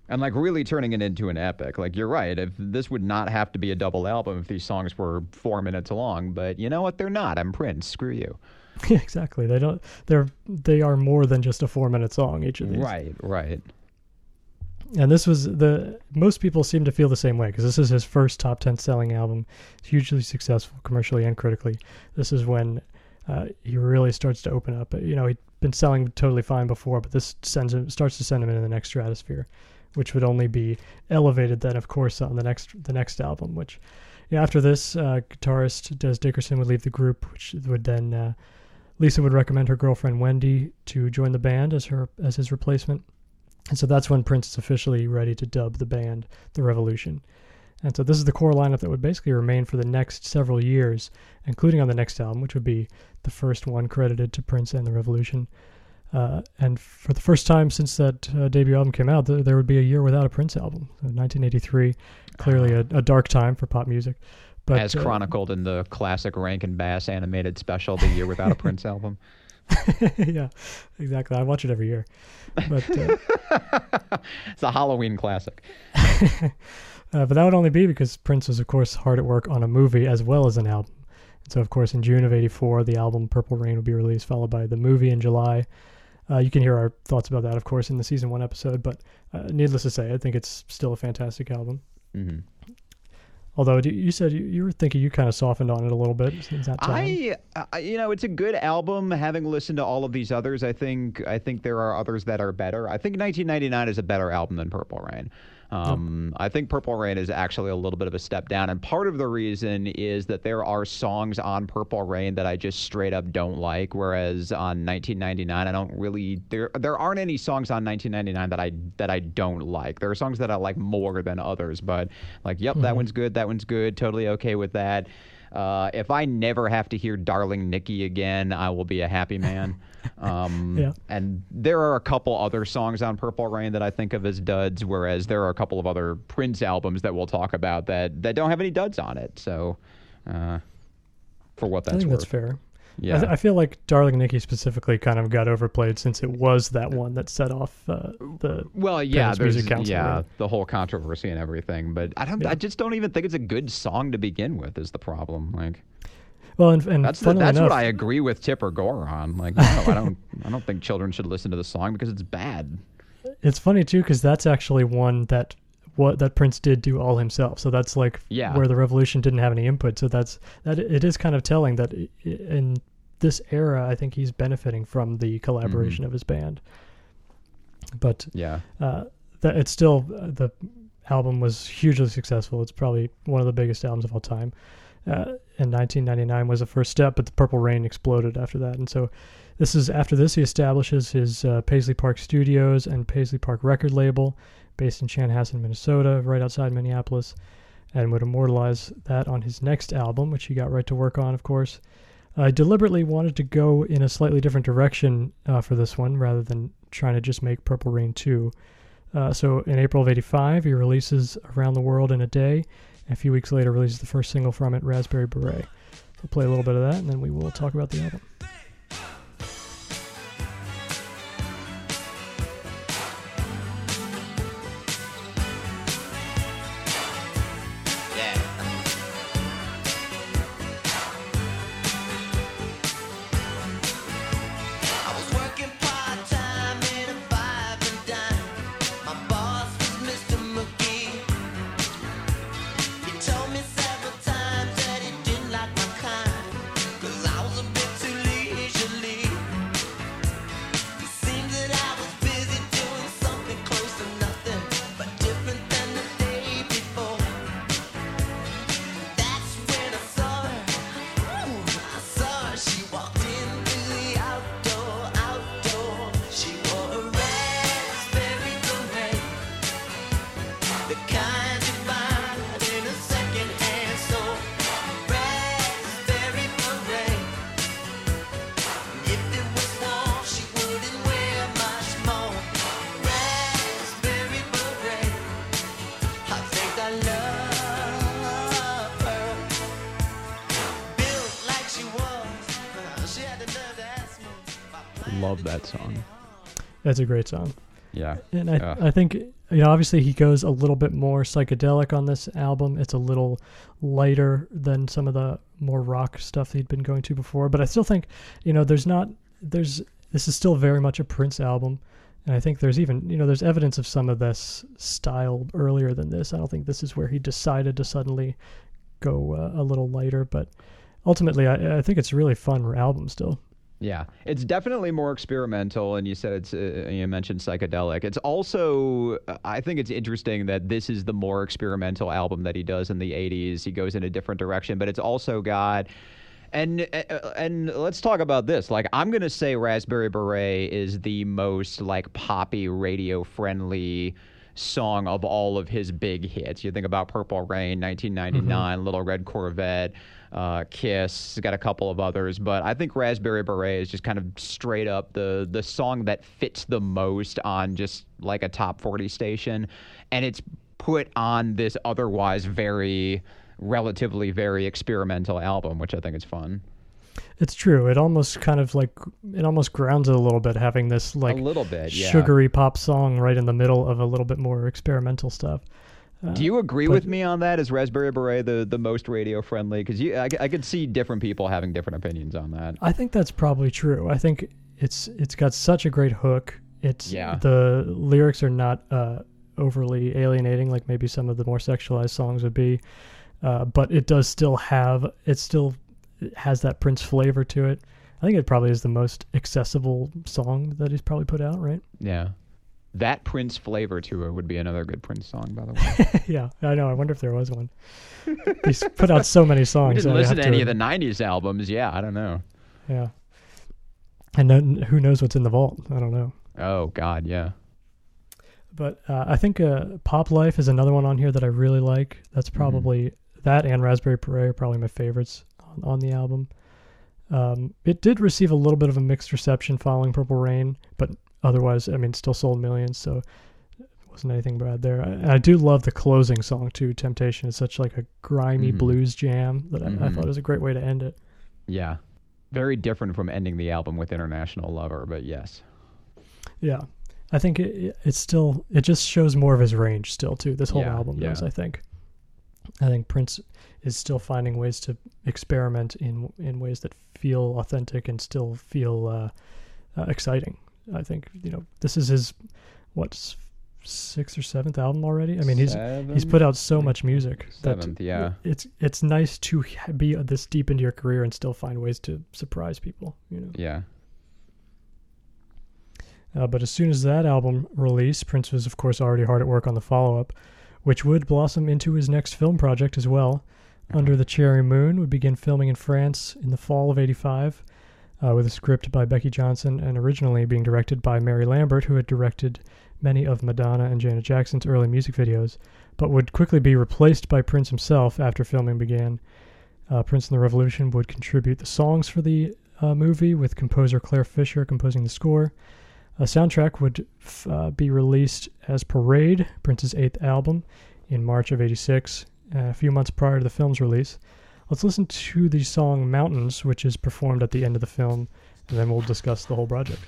Speaker 2: And like really turning it into an epic. Like you're right. If this would not have to be a double album if these songs were four minutes long, but you know what? They're not. I'm Prince. Screw you.
Speaker 1: yeah, [LAUGHS] exactly. They don't. They're they are more than just a four minute song. Each of these.
Speaker 2: Right, right.
Speaker 1: and this was the most people seem to feel the same way because this is his first top 10 selling album It's hugely successful commercially and critically this is when uh, he really starts to open up you know he'd been selling totally fine before but this sends him starts to send him into the next stratosphere which would only be elevated then of course on the next the next album which after this uh, guitarist Dez Dickerson would leave the group which would then uh, lisa would recommend her girlfriend wendy to join the band as her as his replacement and so that's when Prince is officially ready to dub the band the Revolution. And so this is the core lineup that would basically remain for the next several years, including on the next album, which would be the first one credited to Prince and the Revolution. Uh, and for the first time since that uh, debut album came out, th- there would be a year without a Prince album. So 1983, clearly a, a dark time for pop music. But
Speaker 2: As
Speaker 1: uh,
Speaker 2: chronicled in the classic Rankin Bass animated special, The Year Without a Prince album. [LAUGHS]
Speaker 1: yeah, exactly. I watch it every year. But uh, [LAUGHS]
Speaker 2: It's a Halloween classic. [LAUGHS]
Speaker 1: uh, but that would only be because Prince was, of course, hard at work on a movie as well as an album. And so, of course, in June of '84, the album Purple Rain would be released, followed by the movie in July. Uh, you can hear our thoughts about that, of course, in the season one episode. But uh, needless to say, I think it's still a fantastic album.
Speaker 2: hmm
Speaker 1: Although you said you, you were thinking you kind of softened on it a little bit since that time.
Speaker 2: I, I, you know, it's a good album. Having listened to all of these others, I think, I think there are others that are better. I think 1999 is a better album than Purple Rain. Um, I think Purple Rain is actually a little bit of a step down, and part of the reason is that there are songs on Purple Rain that I just straight up don't like, whereas on 1999 I don't really there there aren't any songs on 1999 that I that I don't like. There are songs that I like more than others, but like, yep, that one's good, that one's good, totally okay with that. Uh, if I never have to hear "Darling Nikki" again, I will be a happy man. [LAUGHS] [LAUGHS] Um,
Speaker 1: Yeah.
Speaker 2: And there are a couple other songs on Purple Rain that I think of as duds, whereas there are a couple of other Prince albums that we'll talk about that that don't have any duds on it. So, uh, for what
Speaker 1: I
Speaker 2: that's
Speaker 1: think
Speaker 2: worth,
Speaker 1: that's fair.
Speaker 2: yeah,
Speaker 1: I, th- I feel like Darling Nikki specifically kind of got overplayed since it was that one that set off uh, the.
Speaker 2: Well, yeah, there's
Speaker 1: Music Council,
Speaker 2: yeah
Speaker 1: right?
Speaker 2: the whole controversy and everything, but I don't.
Speaker 1: Yeah.
Speaker 2: I just don't even think it's a good song to begin with. Is the problem like?
Speaker 1: Well, and, and
Speaker 2: That's the, that's
Speaker 1: enough,
Speaker 2: what I agree with Tipper Gore on. Like, no, I don't [LAUGHS] I don't think children should listen to the song because it's bad.
Speaker 1: it's funny too because that's actually one that what that Prince did do all himself. So that's like
Speaker 2: Yeah.
Speaker 1: where the revolution didn't have any input. So that's that. It is kind of telling that in this era, I think he's benefiting from the collaboration of his band. But
Speaker 2: Yeah.
Speaker 1: uh, that it's still the album was hugely successful. It's probably one of the biggest albums of all time. Uh, in 1999 was the first step, but the Purple Rain exploded after that. And so, this is after this he establishes his uh, Paisley Park Studios and Paisley Park record label, based in Chanhassen, Minnesota, right outside Minneapolis, and would immortalize that on his next album, which he got right to work on, of course. I deliberately wanted to go in a slightly different direction uh, for this one, rather than trying to just make Purple Rain 2. Uh, so in April of 85, he releases Around the World in a Day. A few weeks later, releases the first single from it, Raspberry Beret. We'll play a little bit of that, and then we will talk about the album.
Speaker 3: Love
Speaker 2: that song.
Speaker 1: That's a great song.
Speaker 2: Yeah.
Speaker 1: And I,
Speaker 2: Yeah.
Speaker 1: I think, you know, obviously he goes a little bit more psychedelic on this album. It's a little lighter than some of the more rock stuff he'd been going to before. But I still think, you know, there's not, there's, this is still very much a Prince album. And I think there's even, you know, there's evidence of some of this style earlier than this. I don't think this is where he decided to suddenly go uh, a little lighter. But ultimately, I, I think it's a really fun album still.
Speaker 2: Yeah, it's definitely more experimental, and you said it's. Uh, you mentioned psychedelic. It's also. I think it's interesting that this is the more experimental album that he does in the '80s. He goes in a different direction, but it's also got. And uh, and let's talk about this. Like I'm gonna say, Raspberry Beret is the most like poppy, radio friendly song of all of his big hits. You think about Purple Rain, 1999, Little Red Corvette, uh, Kiss. He's got a couple of others, but I think Raspberry Beret is just kind of straight up the the song that fits the most on just like a top 40 station, and it's put on this otherwise very relatively very experimental album, which I think is fun.
Speaker 1: It's true. It almost kind of like it almost grounds it a little bit having this like
Speaker 2: a little bit, yeah.
Speaker 1: sugary pop song right in the middle of a little bit more experimental stuff.
Speaker 2: Do you agree
Speaker 1: but-
Speaker 2: with me on that? Is Raspberry Beret the, the most radio friendly? Because I, I could see different people having different opinions on that.
Speaker 1: I think that's probably true. I think it's it's got such a great hook. It's
Speaker 2: Yeah.
Speaker 1: the lyrics are not uh, overly alienating like maybe some of the more sexualized songs would be, uh, but it does still have it still has that Prince flavor to it. I think it probably is the most accessible song that he's probably put out, right?
Speaker 2: Yeah. That Prince flavor to it would be another good Prince song, by the way. [LAUGHS]
Speaker 1: yeah, I know. I wonder if there was one. he's put out so many [LAUGHS] songs.
Speaker 2: didn't listen to any of the 90s albums. Yeah, I don't know.
Speaker 1: Yeah. And then who knows what's in the vault? I don't know.
Speaker 2: Oh, God, yeah.
Speaker 1: But uh, I think uh, Pop Life is another one on here that I really like.
Speaker 2: Mm-hmm.
Speaker 1: That's probably that and Raspberry Beret are probably my favorites on, on the album. Um, it did receive a little bit of a mixed reception following Purple Rain, but otherwise, I mean, still sold millions, so it wasn't anything bad there. I, I do love the closing song too. Temptation is such like a grimy
Speaker 2: Mhm.
Speaker 1: blues jam that I, I
Speaker 2: Mhm.
Speaker 1: thought was a great way to end it.
Speaker 2: Yeah. Very different from ending the album with International Lover, but yes.
Speaker 1: Yeah, I think it, it- it's still it just shows more of his range still too. This whole
Speaker 2: Yeah,
Speaker 1: album
Speaker 2: yeah.
Speaker 1: does, I think. I think Prince is still finding ways to experiment in in ways that feel authentic and still feel uh, uh, exciting. I think you know this is his what's sixth or seventh album already. I mean he's he's put out so much music that
Speaker 2: Seventh, yeah.
Speaker 1: it's it's nice to be this deep into your career and still find ways to surprise people. You know.
Speaker 2: Yeah.
Speaker 1: Uh, but as soon as that album released, Prince was, of course, already hard at work on the follow up, which would blossom into his next film project as well. Under the Cherry Moon would begin filming in France in the fall of 85, uh, with a script by Becky Johnson and originally being directed by Mary Lambert, who had directed many of Madonna and Janet Jackson's early music videos, but would quickly be replaced by Prince himself after filming began. Uh, Prince and the Revolution would contribute the songs for the uh, movie, with composer Clare Fischer composing the score. A soundtrack would f- uh, be released as Parade, Prince's eighth album, in March of 86, uh, a few months prior to the film's release. Let's listen to the song Mountains, which is performed at the end of the film, and then we'll discuss the whole project.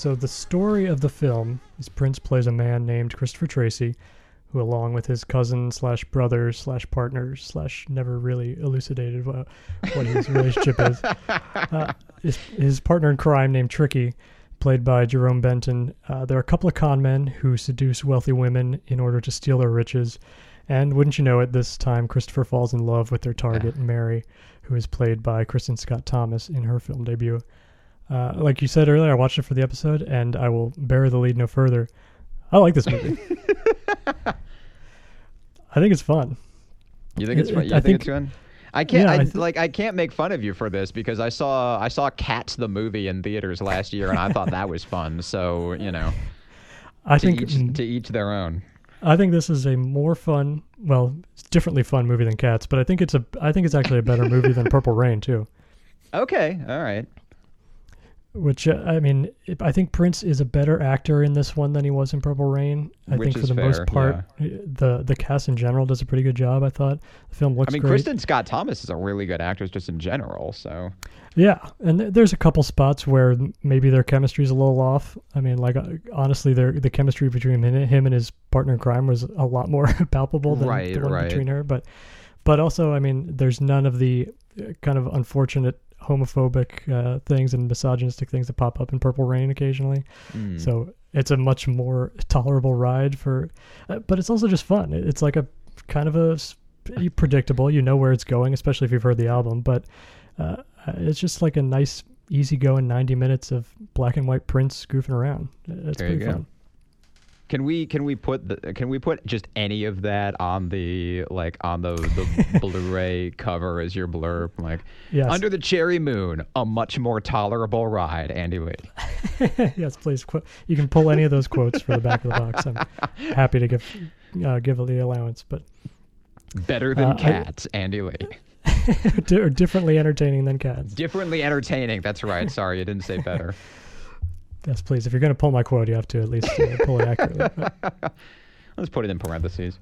Speaker 4: So the
Speaker 1: story of the film is Prince plays a man named Christopher Tracy, who, along with his cousin slash brother slash partner slash never really elucidated what, what his relationship is, [LAUGHS] uh, his, his partner in crime named Tricky, played by Jerome Benton. Uh, there are a couple of con men who seduce wealthy women in order to steal their riches. And wouldn't you know it, this time Christopher falls in love with their target, [LAUGHS] Mary, who is played by Kristin Scott Thomas in her film debut. Uh, like you said earlier, I watched it for the episode, and I will bury the lead no further. I like this movie. [LAUGHS] I think it's fun.
Speaker 2: You think it's fun? You
Speaker 1: I
Speaker 2: think,
Speaker 1: think-
Speaker 2: it's fun? I can't.
Speaker 1: Yeah,
Speaker 2: I,
Speaker 1: I th-
Speaker 2: like. I can't make fun of you for this because I saw I saw Cats the movie in theaters last year and I thought that was fun. So you know,
Speaker 1: I
Speaker 2: to
Speaker 1: think
Speaker 2: each to each their own.
Speaker 1: I think this is a more fun, well, it's differently fun movie than Cats, but I think it's a I think it's actually a better movie than Purple Rain too.
Speaker 2: Okay. All right.
Speaker 1: Which uh, I mean, it- I think Prince is a better actor in this one than he was in Purple Rain. I
Speaker 2: Which
Speaker 1: think for the
Speaker 2: fair,
Speaker 1: most part, uh, the the cast in general does a pretty good job. I thought the film looks
Speaker 2: I mean,
Speaker 1: great.
Speaker 2: Kristin Scott Thomas is a really good actress just in general. So
Speaker 1: Yeah, and th- there's a couple spots where maybe their chemistry is a little off. I mean, like uh, honestly, their the chemistry between him him and his partner in crime was a lot more [LAUGHS] palpable than
Speaker 2: Right,
Speaker 1: the one
Speaker 2: right.
Speaker 1: between her. But but also, I mean, there's none of the uh, kind of unfortunate homophobic uh, things and misogynistic things that pop up in Purple Rain occasionally.
Speaker 2: mm.
Speaker 1: So it's a much more tolerable ride for, uh, but it's also just fun. It's like a kind of a predictable. You know where it's going, especially if you've heard the album. But uh, it's just like a nice, easygoing ninety minutes of black and white Prince goofing around. It's
Speaker 2: There you
Speaker 1: pretty
Speaker 2: go.
Speaker 1: fun.
Speaker 2: Can we can we put the can we put just any of that on the like on the the [LAUGHS] Blu-ray cover as your blurb like
Speaker 1: Yes.
Speaker 2: under the cherry moon a much more tolerable ride Andy Lee [LAUGHS]
Speaker 1: yes, please. You can pull any of those quotes for the back of the box. I'm [LAUGHS] happy to give uh, give the allowance, but
Speaker 2: better than
Speaker 1: Uh, I-
Speaker 2: cats Andy Lee
Speaker 1: di- differently entertaining than cats.
Speaker 2: differently entertaining that's right sorry I didn't say better
Speaker 1: Yes, please. If you're going to pull my quote, you have to at least uh, pull it accurately. But, [LAUGHS]
Speaker 2: Let's put it in parentheses.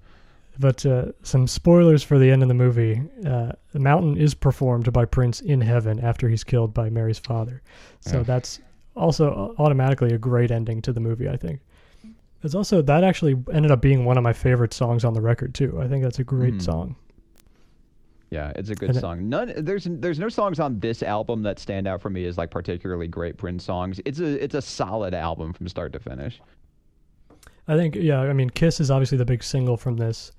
Speaker 1: but uh, some spoilers for the end of the movie. Uh, the mountain is performed by Prince in heaven after he's killed by Mary's father. So that's also automatically a great ending to the movie, I think. It's also that actually ended up being one of my favorite songs on the record too. I think that's a great
Speaker 2: Mm.
Speaker 1: song.
Speaker 2: Yeah, it's a good
Speaker 1: And
Speaker 2: song. None there's there's no songs on this album that stand out for me as like particularly great Prince songs. It's a it's a solid album from start to finish.
Speaker 1: I think yeah, I mean Kiss is obviously the big single from this,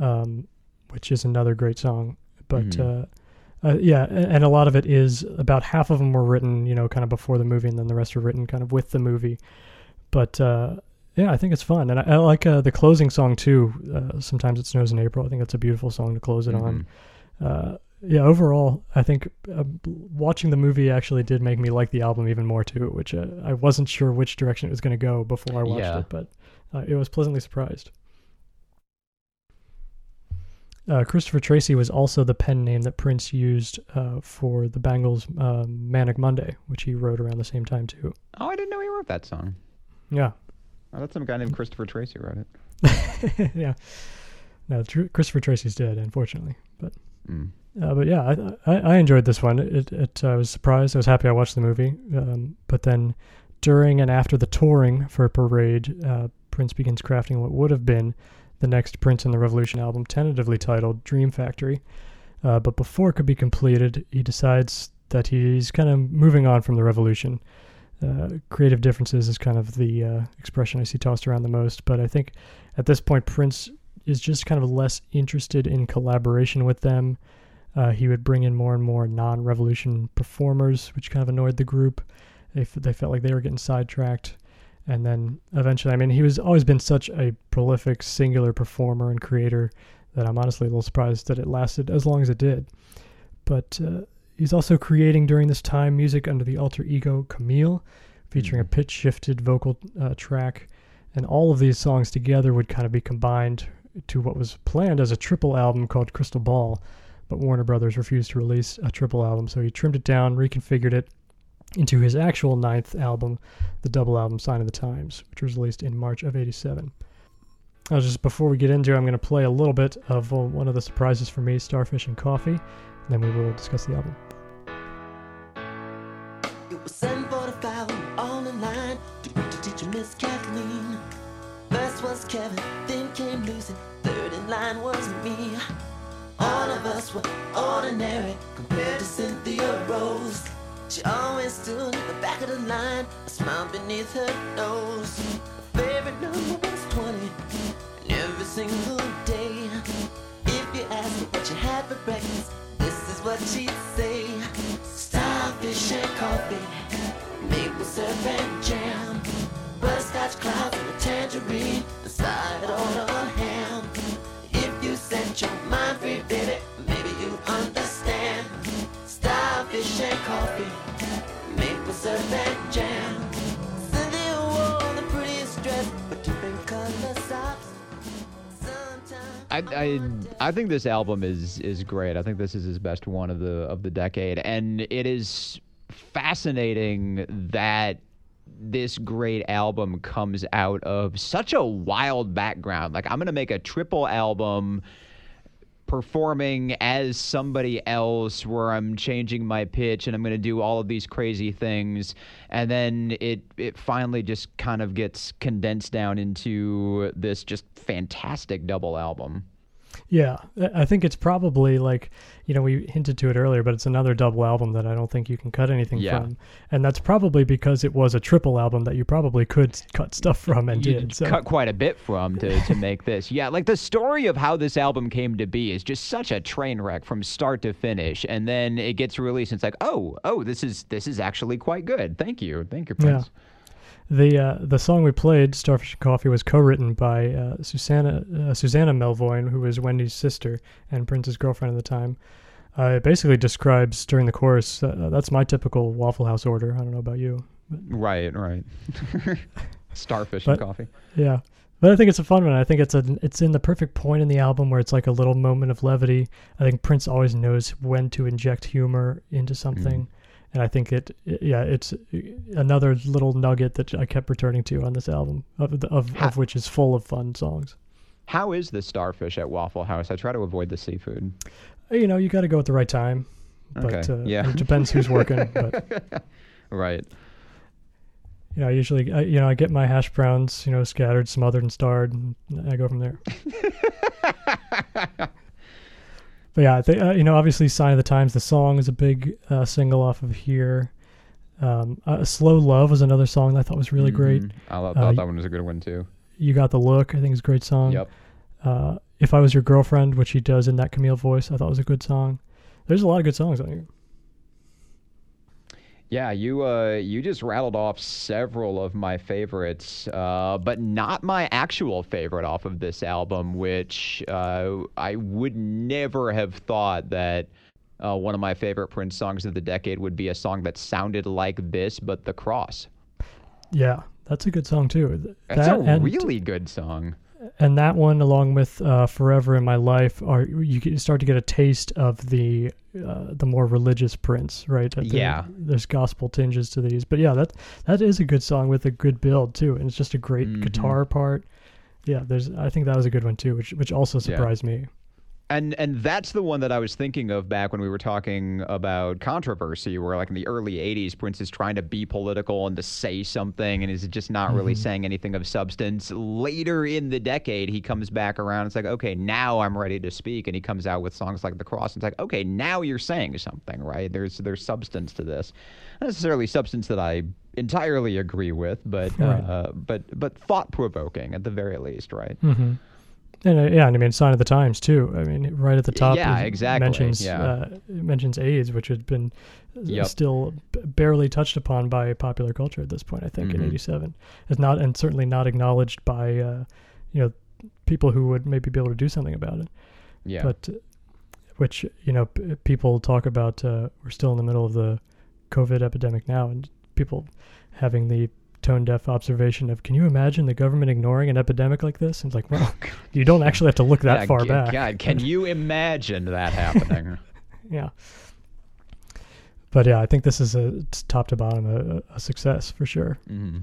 Speaker 1: um, which is another great song. But
Speaker 2: Mhm.
Speaker 1: uh, uh, yeah, and a lot of it is about half of them were written, you know, kind of before the movie, and then the rest were written kind of with the movie. But uh, yeah, I think it's fun, and I, I like uh, the closing song too. Uh, Sometimes it snows in April. I think that's a beautiful song to close it on. Uh, yeah, overall, I think uh, watching the movie actually did make me like the album even more too, which uh, I wasn't sure which direction it was going to go before I watched
Speaker 2: Yeah.
Speaker 1: it, but uh, it was pleasantly surprised. Uh, Christopher Tracy was also the pen name that Prince used uh, for the Bangles' uh, "Manic Monday," which he wrote around the same time too.
Speaker 2: Oh, I didn't know he wrote that song.
Speaker 1: Yeah,
Speaker 2: I thought some guy named Christopher Tracy wrote it. [LAUGHS]
Speaker 1: yeah. No, Tr- Christopher Tracy's dead, unfortunately, but
Speaker 2: Mm.
Speaker 1: Uh, but yeah, I, I, I enjoyed this one. It, it I was surprised. I was happy I watched the movie. Um, but then, during and after the touring for Parade, uh, Prince begins crafting what would have been the next Prince and the Revolution album, tentatively titled Dream Factory. Uh, but before it could be completed, he decides that he's kind of moving on from the Revolution. Uh, creative differences is kind of the uh, expression I see tossed around the most. But I think at this point, Prince is just kind of less interested in collaboration with them. Uh, he would bring in more and more non-revolution performers, which kind of annoyed the group. They, f- they felt like they were getting sidetracked. And then eventually, I mean, he was always been such a prolific, singular performer and creator that I'm honestly a little surprised that it lasted as long as it did. But uh, he's also creating during this time music under the alter ego Camille, featuring a
Speaker 2: Mhm.
Speaker 1: pitch shifted vocal uh, track. And all of these songs together would kind of be combined to what was planned as a triple album called Crystal Ball but Warner Brothers refused to release a triple album, so he trimmed it down, reconfigured it into his actual ninth album, the double album Sign of the Times, which was released in March of 87. Now, just before we get into it, I'm going to play a little bit of uh, one of the surprises for me, Starfish and Coffee, then we will discuss the album.
Speaker 3: It was 745 we were all in line to the teacher, Miss Kathleen. First was Kevin, then came Lucy, third in line was me. All of us were ordinary compared to Cynthia Rose. She always stood at the back of the line, a smile beneath her nose. Favorite number was 20, and every single day. If you what she had for breakfast, what she'd say. Starfish and coffee, maple syrup and jam, butterscotch
Speaker 2: I, I think this album is is great. I think this is his best one of the of the decade, and it is fascinating that this great album comes out of such a wild background. Like I'm gonna make a triple album performing as somebody else where I'm changing my pitch and I'm going to do all of these crazy things and then it it finally just kind of gets condensed down into this just fantastic double album.
Speaker 1: Yeah, I- think it's probably like, you know, we hinted to it earlier, but it's another double album that I don't think you can cut anything
Speaker 2: Yeah.
Speaker 1: from. And that's probably because it was a triple album that you probably could cut stuff from and
Speaker 2: you
Speaker 1: did. So.
Speaker 2: cut quite a bit from to, to make this. Yeah, like the story of how this album came to be is just such a train wreck from start to finish, and then it gets released. and It's like, oh, oh, this is this is actually quite good. Thank you, thank you,
Speaker 1: Yeah. The uh, the song we played, "Starfish and Coffee," was co-written by uh, Susanna uh, Susanna Melvoin, who was Wendy's sister and Prince's girlfriend at the time. Uh, it basically describes during the chorus. Uh, that's my typical Waffle House order. I don't know about you.
Speaker 2: Right, right. [LAUGHS] Starfish
Speaker 1: But-
Speaker 2: and coffee.
Speaker 1: Yeah, but I think it's a fun one. I think it's a it's in the perfect point in the album where it's like a little moment of levity. I think Prince always knows when to inject humor into something, and I think it, yeah, it's another little nugget that I kept returning to on this album, of of, of which is full of fun songs.
Speaker 2: How is the starfish at Waffle House? I try to avoid the seafood.
Speaker 1: You know, you got to go at the right time, but
Speaker 2: Okay,
Speaker 1: uh,
Speaker 2: yeah.
Speaker 1: it depends who's working. [LAUGHS] but
Speaker 2: Right.
Speaker 1: you know, I usually, I, you know, I get my hash browns, you know, scattered, smothered, and starred, and I go from there. [LAUGHS] but yeah, think, uh, you know, obviously, "Sign of the Times," the song is a big uh, single off of here. Um, uh, "Slow Love" was another song that I thought was really great.
Speaker 2: Mhm. I lo-
Speaker 1: Uh,
Speaker 2: thought that one was a good one too.
Speaker 1: "You Got the Look," I think is a great song.
Speaker 2: Yep.
Speaker 1: Uh, "If I Was Your Girlfriend," which he does in that Camille voice, I thought was a good song. There's a lot of good songs on here.
Speaker 2: Yeah, you uh, you just rattled off several of my favorites, uh, but not my actual favorite off of this album, which uh, I would never have thought that uh, one of my favorite Prince songs of the decade would be a song that sounded like this, but The Cross.
Speaker 1: Yeah, that's a good song too.
Speaker 2: That's
Speaker 1: that
Speaker 2: a
Speaker 1: and,
Speaker 2: really good song.
Speaker 1: And that one along with uh, "Forever in My Life" are you can start to get a taste of the uh, the more religious Prince, right? There-
Speaker 2: Yeah.
Speaker 1: there's gospel tinges to these, but yeah, that that is a good song with a good build too, and it's just a great
Speaker 2: Mhm.
Speaker 1: guitar part. Yeah, there's I think that was a good one too, which which also surprised me.
Speaker 2: And and that's the one that I was thinking of back when we were talking about controversy, where like in the early '80s, Prince is trying to be political and to say something, and is just not really saying anything of substance. Later in the decade, he comes back around. It's like, okay, now I'm ready to speak, and he comes out with songs like "The Cross." And it's like, okay, now you're saying something, right? There's there's substance to this, not necessarily substance that I entirely agree with, but
Speaker 1: Right.
Speaker 2: uh, but but thought provoking at the very least, right?
Speaker 1: hmm And uh, yeah, and I mean, sign of the times too. I mean, right at the top,
Speaker 2: Yeah,
Speaker 1: it
Speaker 2: exactly,
Speaker 1: Mentions
Speaker 2: yeah.
Speaker 1: uh, it mentions AIDS, which had been uh,
Speaker 2: Yep.
Speaker 1: still barely touched upon by popular culture at this point. I think in
Speaker 2: Mhm.
Speaker 1: '87, it's not, and certainly not acknowledged by uh, you know people who would maybe be able to do something about it.
Speaker 2: Yeah.
Speaker 1: But uh, which you know p- people talk about. Uh, we're still in the middle of the COVID epidemic now, and people having the tone deaf observation of, can you imagine the government ignoring an epidemic like this? And it's like, well, you don't actually have to look that
Speaker 2: Yeah,
Speaker 1: far
Speaker 2: g-
Speaker 1: back.
Speaker 2: God, can you imagine that happening? [LAUGHS]
Speaker 1: Yeah. But yeah, I think this is a top to bottom a, a success for sure.
Speaker 2: Mhm.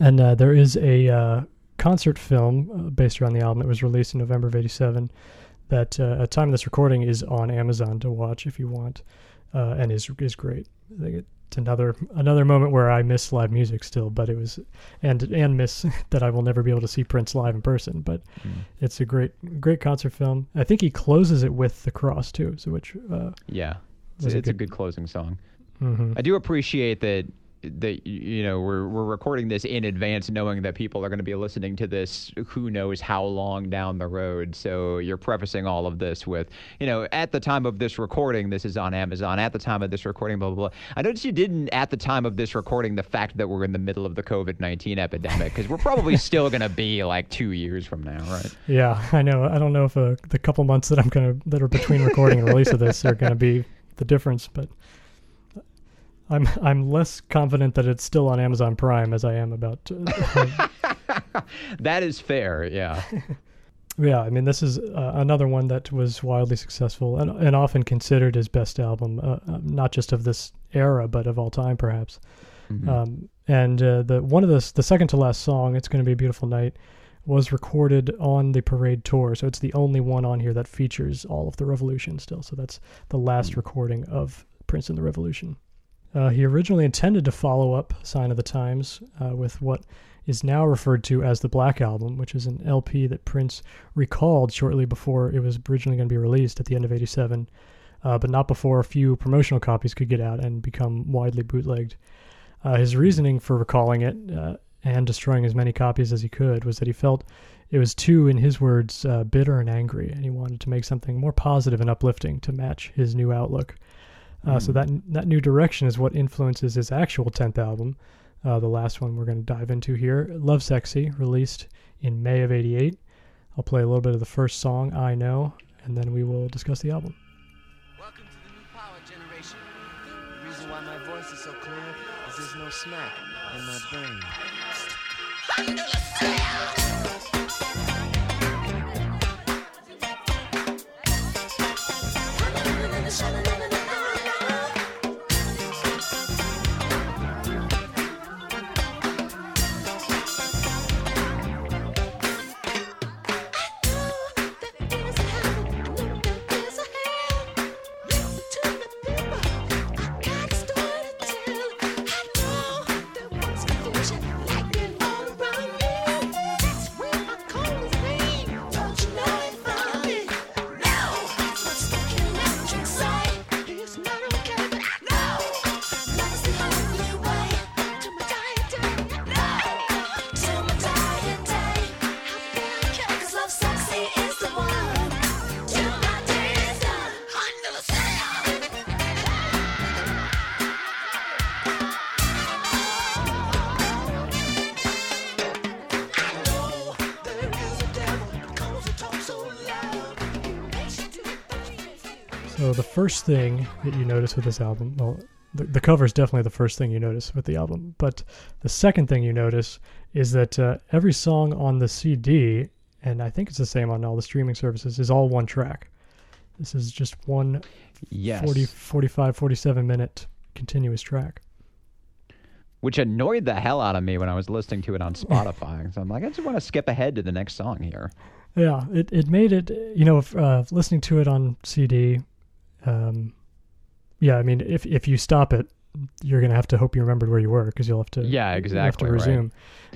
Speaker 1: And uh, there is a uh, concert film uh, based around the album that was released in November of '87. That uh, at time of this recording is on Amazon to watch if you want, uh, and is is great. I think it's another another moment where I miss live music still, but it was and and miss [LAUGHS] that I will never be able to see Prince live in person. But
Speaker 2: Mm.
Speaker 1: it's a great great concert film. I think he closes it with the cross too, so which. Uh,
Speaker 2: Yeah, it's,
Speaker 1: a
Speaker 2: it's a
Speaker 1: good-
Speaker 2: good closing song.
Speaker 1: mhm.
Speaker 2: I do appreciate that that you know we're we're recording this in advance, knowing that people are going to be listening to this who knows how long down the road. So you're prefacing all of this with you know at the time of this recording, this is on Amazon. At the time of this recording, blah blah blah. I noticed you didn't at the time of this recording the fact that we're in the middle of the COVID nineteen epidemic because we're probably [LAUGHS] still going to be like two years from now, right?
Speaker 1: Yeah, I know. I don't know if uh, the couple months that I'm gonna that are between recording and release of this are gonna be the difference, but I'm I'm less confident that it's still on Amazon Prime as I am about. Uh, [LAUGHS]
Speaker 2: That is fair, yeah. [LAUGHS]
Speaker 1: yeah, I mean this is uh, another one that was wildly successful and and often considered his best album, uh, uh, not just of this era but of all time, perhaps.
Speaker 2: Mhm.
Speaker 1: Um, and uh, the one of the the second to last song, "It's Going to Be a Beautiful Night," was recorded on the Parade tour. So it's the only one on here that features all of the Revolution still. So that's the last recording of Prince and the Revolution. Uh, he originally intended to follow up "Sign of the Times" uh, with what is now referred to as the Black Album, which is an LP that Prince recalled shortly before it was originally going to be released at the end of '87, uh, but not before a few promotional copies could get out and become widely bootlegged. Uh, his reasoning for recalling it uh, and destroying as many copies as he could was that he felt it was too, in his words, uh, bitter and angry, and he wanted to make something more positive and uplifting to match his new outlook. Uh, So that that new direction is what influences his actual tenth album, uh, the last one we're going to dive into here, "Lovesexy," released in May of '88. I'll play a little bit of the first song, "I Know," and then we will discuss the album.
Speaker 3: Welcome to the new power generation. The reason why my voice is so clear is there's no smack in my brain.
Speaker 1: First thing that you notice with this album, well, the, the cover is definitely the first thing you notice with the album. But the second thing you notice is that uh, every song on the CD, and I think it's the same on all the streaming services, is all one track. This is just one
Speaker 2: Yes.
Speaker 1: 40, 45, 47 minute continuous track.
Speaker 2: Which annoyed the hell out of me when I was listening to it on [LAUGHS] Spotify. so I'm like, I just want to skip ahead to the next song here.
Speaker 1: Yeah, it, it made it, you know, if, uh, listening to it on CD, um, yeah, I mean, if if you stop it, you're going to have to hope you remembered where you were because you'll have to,
Speaker 2: Yeah, exactly,
Speaker 1: to
Speaker 2: right.
Speaker 1: resume.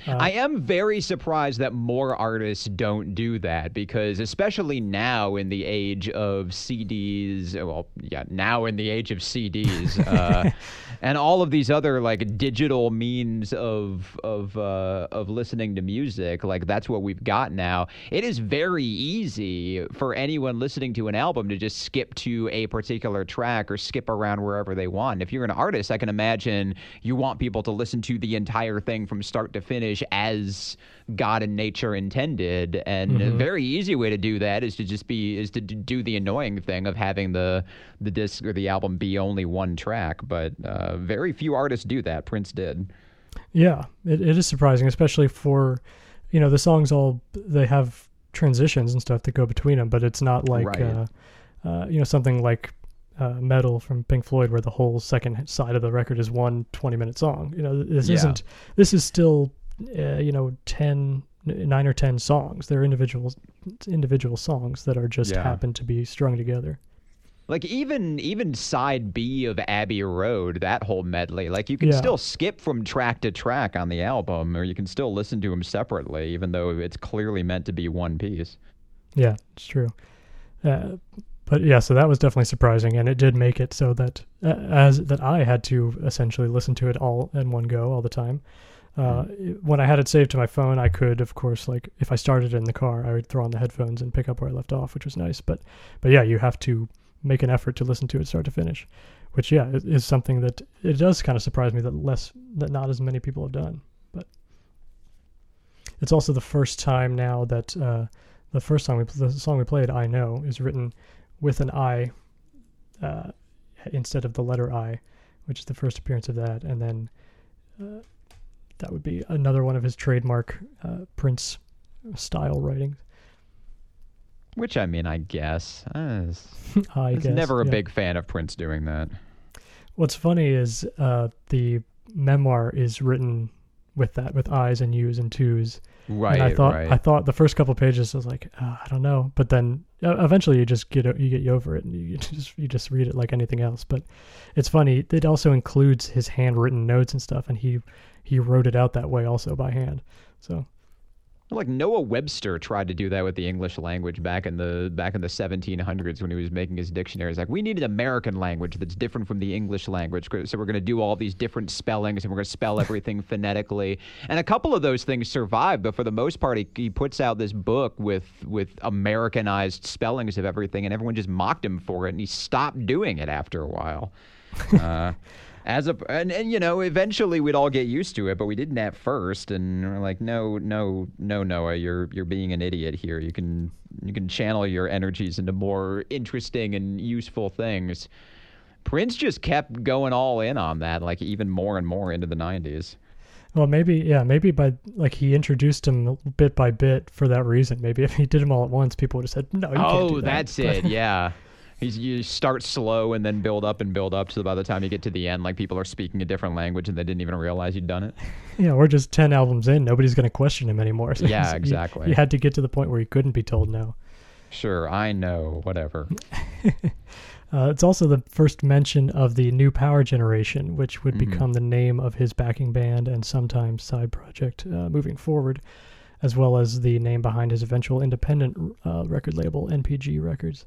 Speaker 1: Uh,
Speaker 2: I am very surprised that more artists don't do that because, especially now in the age of CDs, well, yeah, now in the age of CDs, uh, [LAUGHS] and all of these other like digital means of of uh, of listening to music, like that's what we've got now. It is very easy for anyone listening to an album to just skip to a particular track or skip around wherever they want. If you're an artist, I can imagine you want people to listen to the entire thing from start to finish as God and nature intended. And a very easy way to do that is to just be is to do the annoying thing of having the the disc or the album be only one track. But uh, very few artists do that. Prince did.
Speaker 1: Yeah, it, it is surprising, especially for, you know, the songs all they have transitions and stuff that go between them, but it's not like,
Speaker 2: Right.
Speaker 1: uh, uh, you know, something like uh, Meddle from Pink Floyd, where the whole second side of the record is one 20 minute song. You know, this
Speaker 2: Yeah.
Speaker 1: isn't. This is still, uh, you know, 10, nine or ten songs. They're individual individual songs that are just
Speaker 2: Yeah.
Speaker 1: happen to be strung together.
Speaker 2: Like even even side B of Abbey Road, that whole medley, like you can
Speaker 1: Yeah.
Speaker 2: still skip from track to track on the album, or you can still listen to them separately, even though it's clearly meant to be one piece.
Speaker 1: Yeah, it's true. Uh, but yeah, so that was definitely surprising, and it did make it so that uh, as that I had to essentially listen to it all in one go all the time. Uh, it- When I had it saved to my phone, I could, of course, like if I started in the car, I would throw on the headphones and pick up where I left off, which was nice. But, but yeah, you have to make an effort to listen to it start to finish, which yeah is, is something that it does kind of surprise me that less that not as many people have done. But it's also the first time now that uh, the first song we the song we played, "I Know," is written with an I uh, instead of the letter I, which is the first appearance of that, and then uh, that would be another one of his trademark uh, Prince style writings.
Speaker 2: Which I mean, I guess. [LAUGHS] I was,
Speaker 1: I
Speaker 2: was
Speaker 1: guess
Speaker 2: never a
Speaker 1: yeah.
Speaker 2: big fan of Prince doing that.
Speaker 1: What's funny is uh, the memoir is written with that, with I's and U's and twos.
Speaker 2: Right,
Speaker 1: and I thought
Speaker 2: right.
Speaker 1: I thought the first couple pages I was like, uh, I don't know, but then uh, eventually you just get you get over it and [LAUGHS] you just you just read it like anything else. But it's funny. It also includes his handwritten notes and stuff, and he he wrote it out that way also by hand. So
Speaker 2: Like Noah Webster tried to do that with the English language back in the back in the 1700s when he was making his dictionaries. Like we need an American language that's different from the English language, so we're going to do all these different spellings and we're going to spell [LAUGHS] everything phonetically. And a couple of those things survived, but for the most part, he, he puts out this book with with Americanized spellings of everything, and everyone just mocked him for it, and he stopped doing it after a while. [LAUGHS] Uh, as a and, and you know eventually we'd all get used to it but we didn't at first and we're like no no no noah you're you're being an idiot here you can you can channel your energies into more interesting and useful things prince just kept going all in on that like even more and more into the 90s
Speaker 1: well maybe yeah maybe by like he introduced him bit by bit for that reason. Maybe if he did them all at once, people would have said no. You can't
Speaker 2: oh
Speaker 1: do that.
Speaker 2: that's
Speaker 1: But-
Speaker 2: it yeah He's, you start slow and then build up and build up so by the time you get to the end like people are speaking a different language and they didn't even realize you'd done it [LAUGHS]
Speaker 1: Yeah, we're just ten albums in. Nobody's going to question him anymore. [LAUGHS] So
Speaker 2: Yeah, exactly.
Speaker 1: He, had to get to the point where he couldn't be told no.
Speaker 2: sure i know whatever [LAUGHS]
Speaker 1: Uh, it's also the first mention of the New Power Generation, which would
Speaker 2: Mhm.
Speaker 1: become the name of his backing band and sometimes side project uh, moving forward, as well as the name behind his eventual independent uh, record label, NPG Records.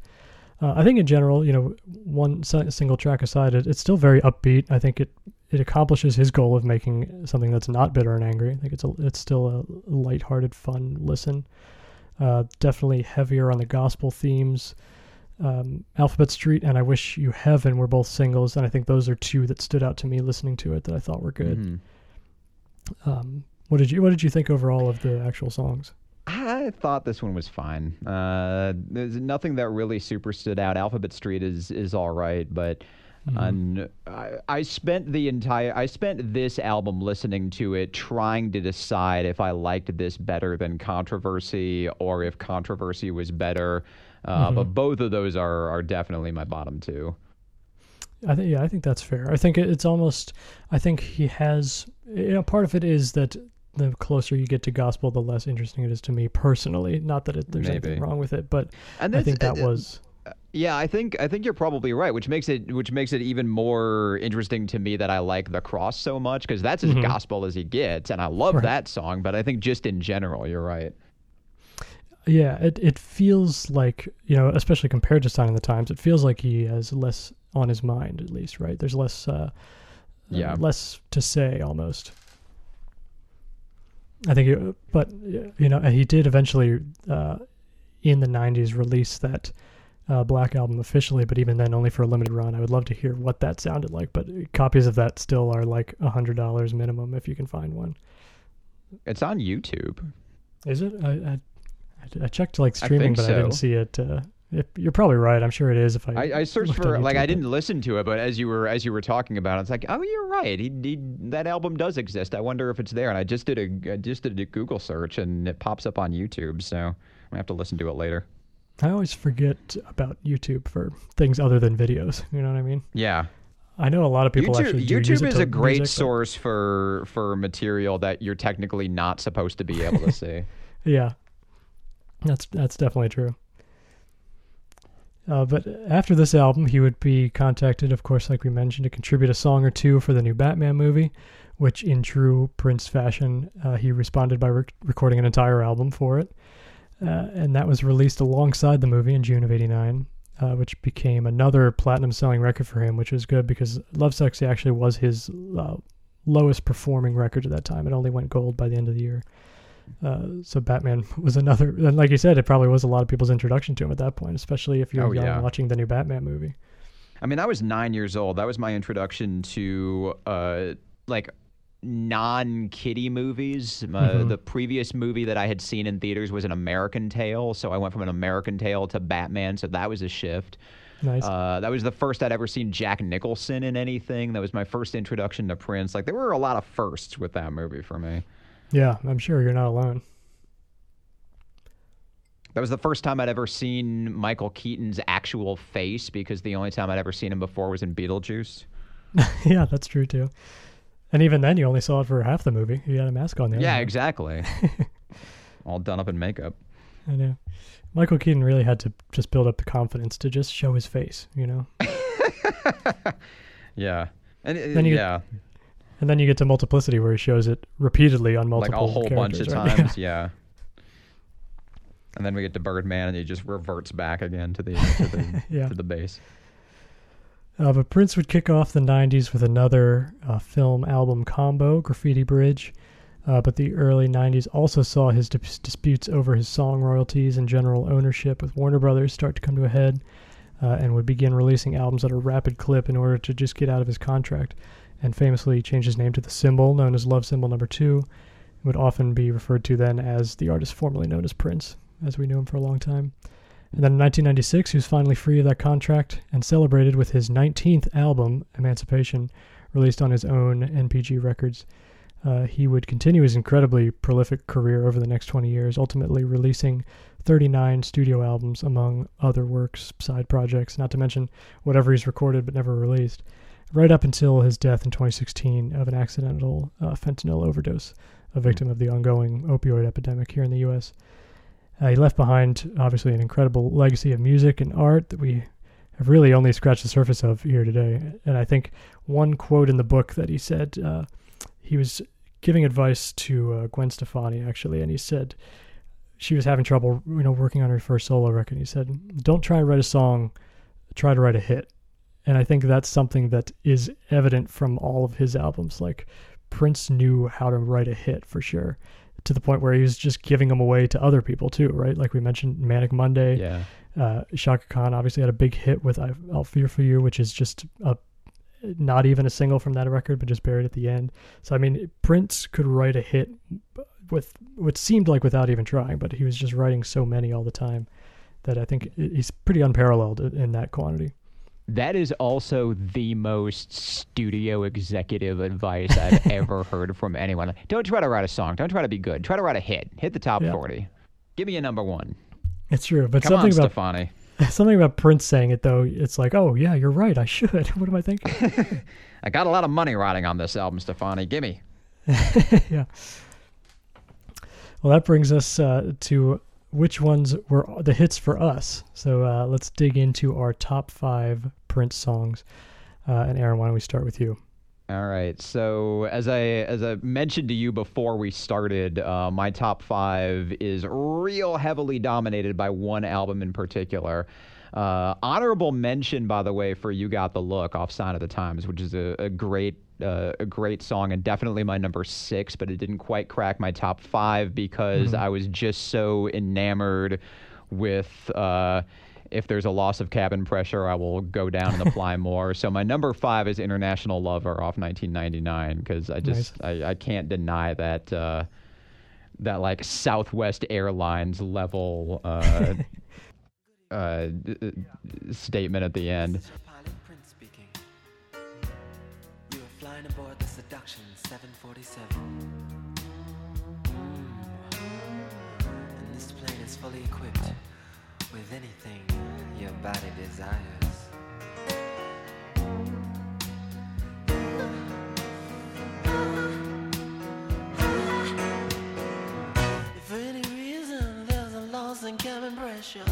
Speaker 1: Uh, I think in general, you know, one single track aside, it, it's still very upbeat. I think it it accomplishes his goal of making something that's not bitter and angry. I think it's a, it's still a lighthearted, fun listen. Uh, definitely heavier on the gospel themes um, Alphabet Street and I Wish You Heaven were both singles, and I think those are two that stood out to me listening to it that I thought were good.
Speaker 2: Mhm.
Speaker 1: Um, what did you What did you think overall of the actual songs?
Speaker 2: I thought this one was fine. Uh, there's nothing that really super stood out. Alphabet Street is is all right, but un- I, I spent the entire I spent this album listening to it, trying to decide if I liked this better than Controversy or if Controversy was better. Uh, But both of those are are definitely my bottom two.
Speaker 1: I think yeah, I think that's fair. I think it's almost. I think he has. You know, part of it is that the closer you get to gospel, the less interesting it is to me personally. Not that it, there's anything wrong with it, but
Speaker 2: And
Speaker 1: I think that
Speaker 2: uh, uh,
Speaker 1: was.
Speaker 2: Yeah, I think I think you're probably right, which makes it which makes it even more interesting to me that I like the cross so much because that's as gospel as he gets, and I love
Speaker 1: Right.
Speaker 2: that song. But I think just in general, you're right.
Speaker 1: Yeah, it it feels like you know, especially compared to Sign of the Times, it feels like he has less on his mind, at least, right? There's less. Uh,
Speaker 2: Yeah.
Speaker 1: uh, less to say almost. I think, it, but you know, he did eventually uh, in the '90s release that uh, Black album officially, but even then, only for a limited run. I would love to hear what that sounded like, but copies of that still are like a hundred dollars minimum if you can find one.
Speaker 2: It's on YouTube.
Speaker 1: Is it? I I, I checked like streaming,
Speaker 2: think
Speaker 1: but I didn't see it. Uh, it. You're probably right. I'm sure it is. If I
Speaker 2: I, I searched for like I didn't listen to it, but as you were as you were talking about it, it's like, oh, you're right. He, he that album does exist. I wonder if it's there. And I just did a I just did a Google search, and it pops up on YouTube. So I'm gonna have to listen to it later.
Speaker 1: I always forget about YouTube for things other than videos. You know what I mean?
Speaker 2: Yeah.
Speaker 1: I know a lot of people
Speaker 2: YouTube,
Speaker 1: actually do use
Speaker 2: YouTube
Speaker 1: it
Speaker 2: is a great
Speaker 1: music, but-
Speaker 2: source for for material that you're technically not supposed to be able to [LAUGHS] see.
Speaker 1: Yeah, that's that's definitely true. Uh, but after this album, he would be contacted, of course, like we mentioned, to contribute a song or two for the new Batman movie, which, in true Prince fashion, uh, he responded by rec- recording an entire album for it. Uh, and that was released alongside the movie in June of '89, uh, which became another platinum-selling record for him, which was good because "Lovesexy" actually was his uh, lowest performing record at that time. It only went gold by the end of the year. Uh, so Batman [LAUGHS] was another, and like you said, it probably was a lot of people's introduction to him at that point, especially if you're
Speaker 2: Oh,
Speaker 1: young
Speaker 2: yeah.
Speaker 1: watching the new Batman movie.
Speaker 2: I mean, I was nine years old. That was my introduction to uh, like non-kitty movies. Uh,
Speaker 1: Mhm.
Speaker 2: The previous movie that I had seen in theaters was an American Tail, so I went from an American Tail to Batman. So that was a shift.
Speaker 1: Nice.
Speaker 2: Uh, that was the first I'd ever seen Jack Nicholson in anything. That was my first introduction to Prince. Like there were a lot of firsts with that movie for me.
Speaker 1: Yeah, I'm sure you're not alone.
Speaker 2: That was the first time I'd ever seen Michael Keaton's actual face because the only time I'd ever seen him before was in Beetlejuice. [LAUGHS]
Speaker 1: yeah, that's true too. And even then, you only saw it for half the movie. He had a mask on there.
Speaker 2: Yeah, exactly. [LAUGHS] All done up in makeup.
Speaker 1: I know. Michael Keaton really had to just build up the confidence to just show his face, you know. [LAUGHS]
Speaker 2: Yeah. And uh,
Speaker 1: Then you-
Speaker 2: yeah,
Speaker 1: And then you get to Multiplicity, where he shows it repeatedly on multiple like
Speaker 2: a whole bunch of
Speaker 1: right?
Speaker 2: times. Yeah. And then we get to Birdman, and he just reverts back again to the to the, [LAUGHS]
Speaker 1: Yeah.
Speaker 2: to the base.
Speaker 1: Uh, but Prince would kick off the 90s with another uh, film album combo, Graffiti Bridge. Uh, but the early 90s also saw his dis- disputes over his song royalties and general ownership with Warner Brothers start to come to a head uh, and would begin releasing albums at a rapid clip in order to just get out of his contract. And famously changed his name to the symbol, known as Love Symbol Number Two. It would often be referred to then as the artist formerly known as Prince, as we knew him for a long time. And then in 1996, he was finally free of that contract and celebrated with his 19th album, Emancipation, released on his own NPG Records. Uh, he would continue his incredibly prolific career over the next 20 years, ultimately releasing 39 studio albums among other works, side projects, not to mention whatever he's recorded but never released, right up until his death in 2016 of an accidental uh, fentanyl overdose, a victim of the ongoing opioid epidemic here in the U.S. Uh, he left behind, obviously, an incredible legacy of music and art that we have really only scratched the surface of here today. And I think one quote in the book that he said, uh, he was giving advice to uh, Gwen Stefani, actually, and he said she was having trouble, you know, working on her first solo record. He said, "Don't try to write a song, try to write a hit." And I think that's something that is evident from all of his albums. Like Prince knew how to write a hit for sure to the point where he was just giving them away to other people too, right? Like we mentioned, Manic Monday.
Speaker 2: Yeah.
Speaker 1: Uh, Chaka Khan obviously had a big hit with "I Feel for You," which is just a not even a single from that record, but just buried at the end. So I mean, Prince could write a hit with what seemed like without even trying, but he was just writing so many all the time that I think he's pretty unparalleled in that quantity.
Speaker 2: That is also the most studio executive advice I've [LAUGHS] ever heard from anyone. Don't try to write a song. Don't try to be good. Try to write a hit. Hit the top
Speaker 1: Yeah.
Speaker 2: 40. Give me a number one.
Speaker 1: It's true, but
Speaker 2: Come on,
Speaker 1: something about
Speaker 2: Stefani. [LAUGHS]
Speaker 1: something about Prince saying it though, it's like, oh yeah, you're right, I should. [LAUGHS] what am I thinking?
Speaker 2: I got a lot of money riding on this album, Stefani. Gimme.
Speaker 1: yeah. Well, that brings us uh, to which ones were the hits for us. So uh, let's dig into our top five Prince songs. Uh, and Aaron, why don't we start with you?
Speaker 2: All right. So as I as I mentioned to you before we started, uh, my top five is real heavily dominated by one album in particular. Uh, honorable mention, by the way, for "You Got the Look" off "Sign of the Times," which is a, a great uh, a great song and definitely my number six, but it didn't quite crack my top five because I was just so enamored with. Uh, if there's a loss of cabin pressure, I will go down and [LAUGHS] apply more. So my number five is International Lover off 1999 because I just I, I can't deny that uh, that like Southwest Airlines level uh, [LAUGHS] uh, d- d- statement at the end.
Speaker 3: 747. Mm. And this plane is fully equipped with anything your body desires. If for any reason there's a loss in cabin pressure,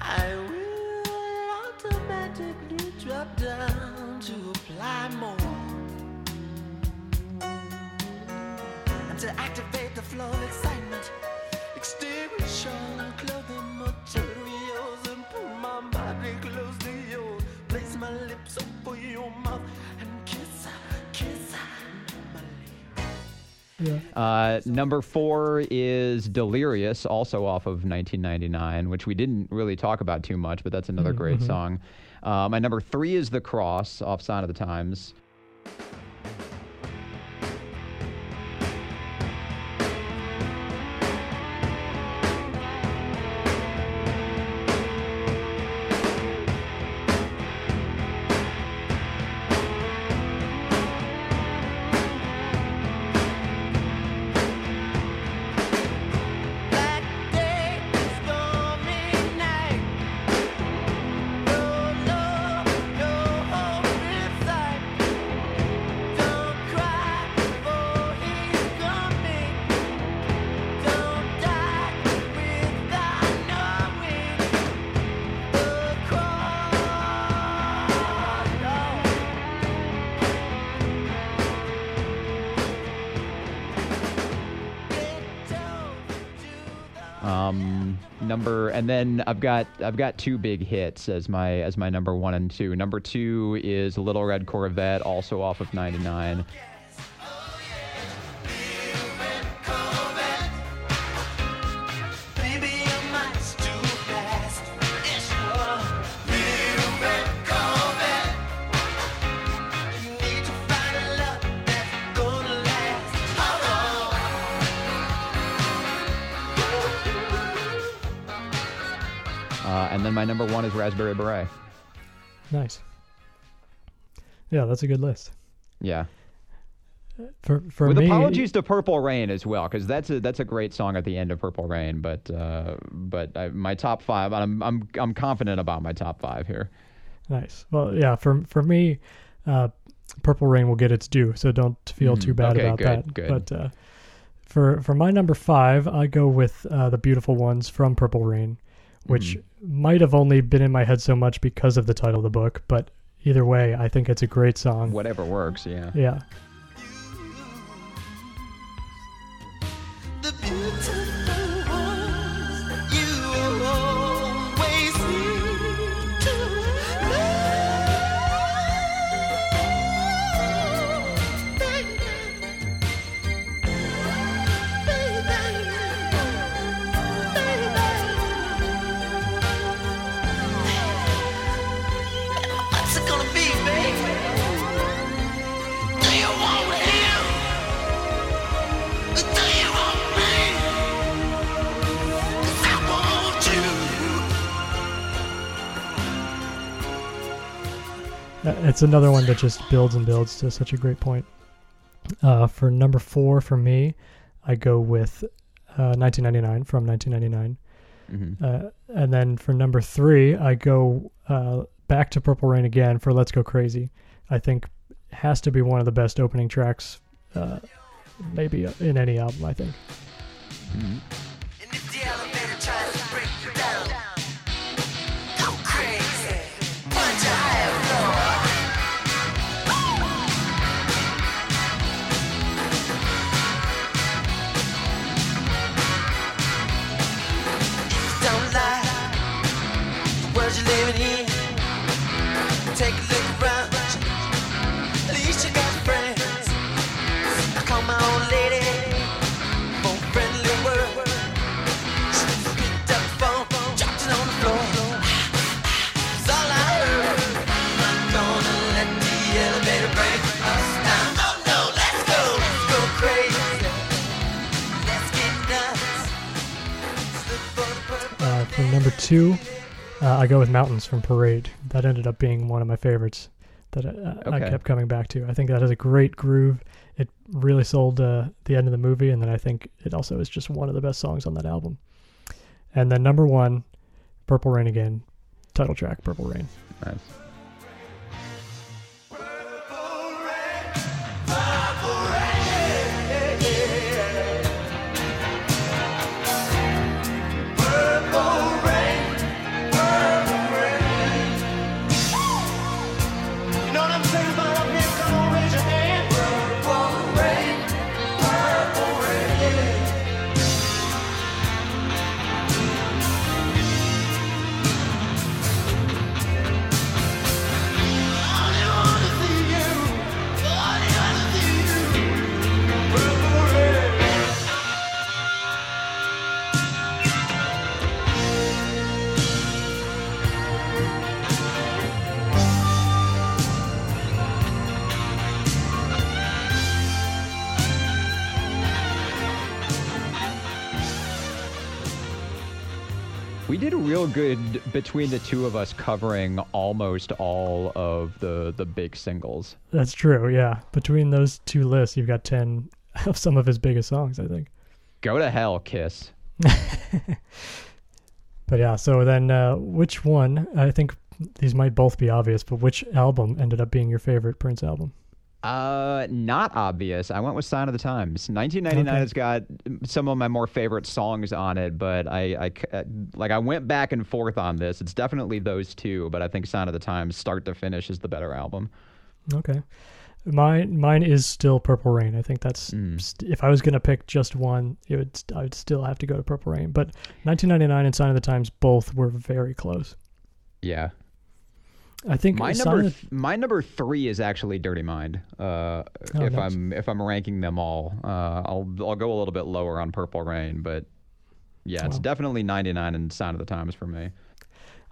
Speaker 3: I will automatically drop down to apply more. To activate the flow of excitement, extinguishing clothing materials and pull my body close to yours. Place my lips over your mouth and kiss, kiss normally.
Speaker 1: Yeah.
Speaker 2: Uh, number four is Delirious, also off of 1999, which we didn't really talk about too much, but that's another great song. Uh, my number three is The Cross, off Sign of the Times. Got I've got two big hits as my as my number one and two. Number two is Little Red Corvette, also off of '99. Then my number one is Raspberry Beret.
Speaker 1: Nice. Yeah, that's a good list.
Speaker 2: Yeah.
Speaker 1: For for
Speaker 2: With
Speaker 1: me,
Speaker 2: apologies to Purple Rain as well, because that's a that's a great song at the end of Purple Rain. But uh, but I, my top five, I'm I'm I'm confident about my top five here.
Speaker 1: Nice. Well, yeah. For for me, uh, Purple Rain will get its due, so don't feel too bad.
Speaker 2: Okay,
Speaker 1: about
Speaker 2: good,
Speaker 1: that.
Speaker 2: good.
Speaker 1: But uh, for for my number five, I go with uh, the beautiful ones from Purple Rain, which
Speaker 2: Mm-hmm.
Speaker 1: Might have only been in my head so much because of the title of the book. But either way, I think it's a great song.
Speaker 2: Whatever works, yeah.
Speaker 1: Yeah. It's another one that just builds and builds to such a great point. Uh, for number four for me, I go with uh, 1999 from 1999.
Speaker 2: hmm
Speaker 1: Uh, and then for number three, I go uh, back to Purple Rain again for Let's Go Crazy. I think has to be one of the best opening tracks, uh, maybe in any album. I think.
Speaker 2: hmm
Speaker 1: number two, uh, I go with Mountains from Parade. That ended up being one of my favorites that I, I kept coming back to. I think that has a great groove. It really sold uh, the end of the movie, and then I think it also is just one of the best songs on that album. And then number one, Purple Rain again, title track, Purple Rain.
Speaker 2: Nice. Real good between the two of us covering almost all of the the big singles.
Speaker 1: That's true, yeah. Between those two lists, you've got 10 of some of his biggest songs, I think.
Speaker 2: Go to hell, Kiss. [LAUGHS]
Speaker 1: But yeah, so then uh, which one, I think these might both be obvious, but which album ended up being your favorite Prince album?
Speaker 2: Uh, not obvious. I went with Sign of the Times. 1999
Speaker 1: Okay.
Speaker 2: has got some of my more favorite songs on it, but I, I, like I went back and forth on this. It's definitely those two, but I think Sign of the Times, start to finish, is the better album.
Speaker 1: Okay. Mine mine is still Purple Rain. I think that's
Speaker 2: Mm.
Speaker 1: if I was going to pick just one, it would st- I would still have to go to Purple Rain. But 1999 and Sign of the Times both were very close.
Speaker 2: Yeah.
Speaker 1: I think
Speaker 2: My number, th- my number three is actually Dirty Mind. Uh,
Speaker 1: Oh,
Speaker 2: if
Speaker 1: nice.
Speaker 2: I'm if I'm ranking them all, uh, I'll I'll go a little bit lower on Purple Rain, but yeah, it's
Speaker 1: Wow.
Speaker 2: definitely 99 and Sign of the Times for me.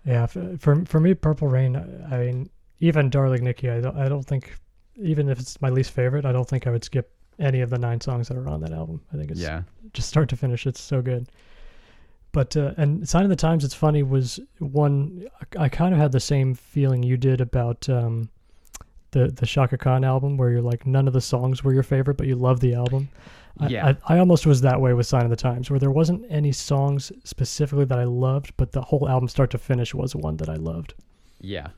Speaker 1: Yeah, for for, for me, Purple Rain. I mean, even Darling Nikki. I don't. I don't think, even if it's my least favorite, I don't think I would skip any of the nine songs that are on that album. I think it's
Speaker 2: Yeah.
Speaker 1: just start to finish. It's so good. But uh, and Sign of the Times. It's funny. Was one I kind of had the same feeling you did about um, the the Chaka Khan album, where you're like none of the songs were your favorite, but you love the album. I-
Speaker 2: Yeah.
Speaker 1: I, I almost was that way with Sign of the Times, where there wasn't any songs specifically that I loved, but the whole album, start to finish, was one that I loved.
Speaker 2: Yeah.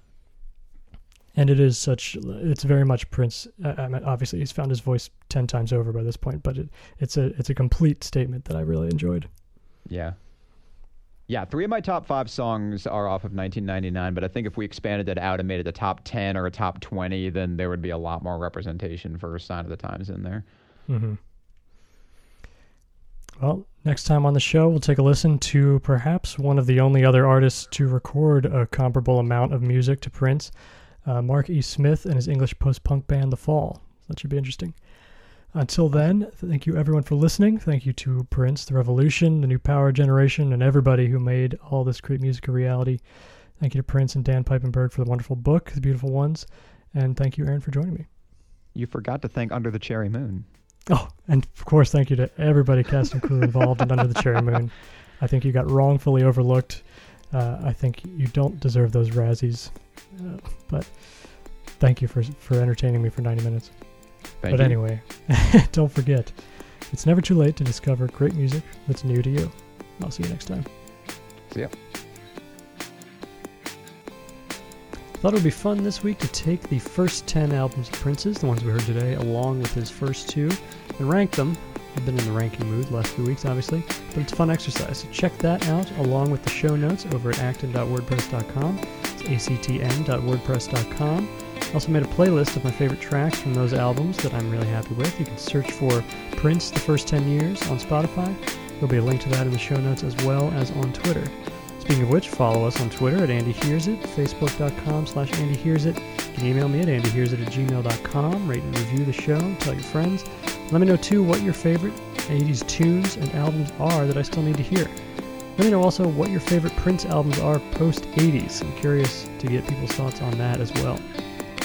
Speaker 1: And it is such, it's very much Prince. uh, I mean, obviously, he's found his voice ten times over by this point, but it, it's a it's a complete statement that I really enjoyed.
Speaker 2: Yeah. Yeah, three of my top five songs are off of 1999, but I think if we expanded it out and made it a top 10 or a top 20, then there would be a lot more representation for Sign of the Times in there.
Speaker 1: Mm-hmm. Well, next time on the show, we'll take a listen to perhaps one of the only other artists to record a comparable amount of music to Prince, uh, Mark E. Smith and his English post punk band, The Fall. That should be interesting. Until then, thank you everyone for listening. Thank you to Prince, The Revolution, The New Power Generation, and everybody who made all this great music a reality. Thank you to Prince and Dan Piepenbring for the wonderful book, The Beautiful Ones. And thank you, Aaron, for joining me.
Speaker 2: You forgot to thank Under the Cherry Moon.
Speaker 1: Oh, and of course, thank you to everybody, cast and crew involved in Under the Cherry [LAUGHS] Moon. I think you got wrongfully overlooked. Uh, I think you don't deserve those Razzies. Uh, but thank you for for entertaining me for 90 minutes.
Speaker 2: Thank
Speaker 1: but
Speaker 2: you.
Speaker 1: anyway, [LAUGHS] don't forget, it's never too late to discover great music that's new to you. I'll see you next time.
Speaker 2: See ya.
Speaker 1: Thought it would be fun this week to take the first 10 albums of Prince's, the ones we heard today, along with his first two, and rank them. I've been in the ranking mood the last few weeks, obviously, but it's a fun exercise. So check that out along with the show notes over at acton.wordpress.com. It's actn.wordpress.com. I also made a playlist of my favorite tracks from those albums that I'm really happy with. You can search for Prince the First 10 Years on Spotify. There'll be a link to that in the show notes as well as on Twitter. Speaking of which, follow us on Twitter at Andy Hears It, Facebook.com slash Andy Hears It. You can email me at andyhearsit at gmail.com, rate and review the show, tell your friends. Let me know too what your favorite 80s tunes and albums are that I still need to hear. Let me know also what your favorite Prince albums are post 80s. I'm curious to get people's thoughts on that as well.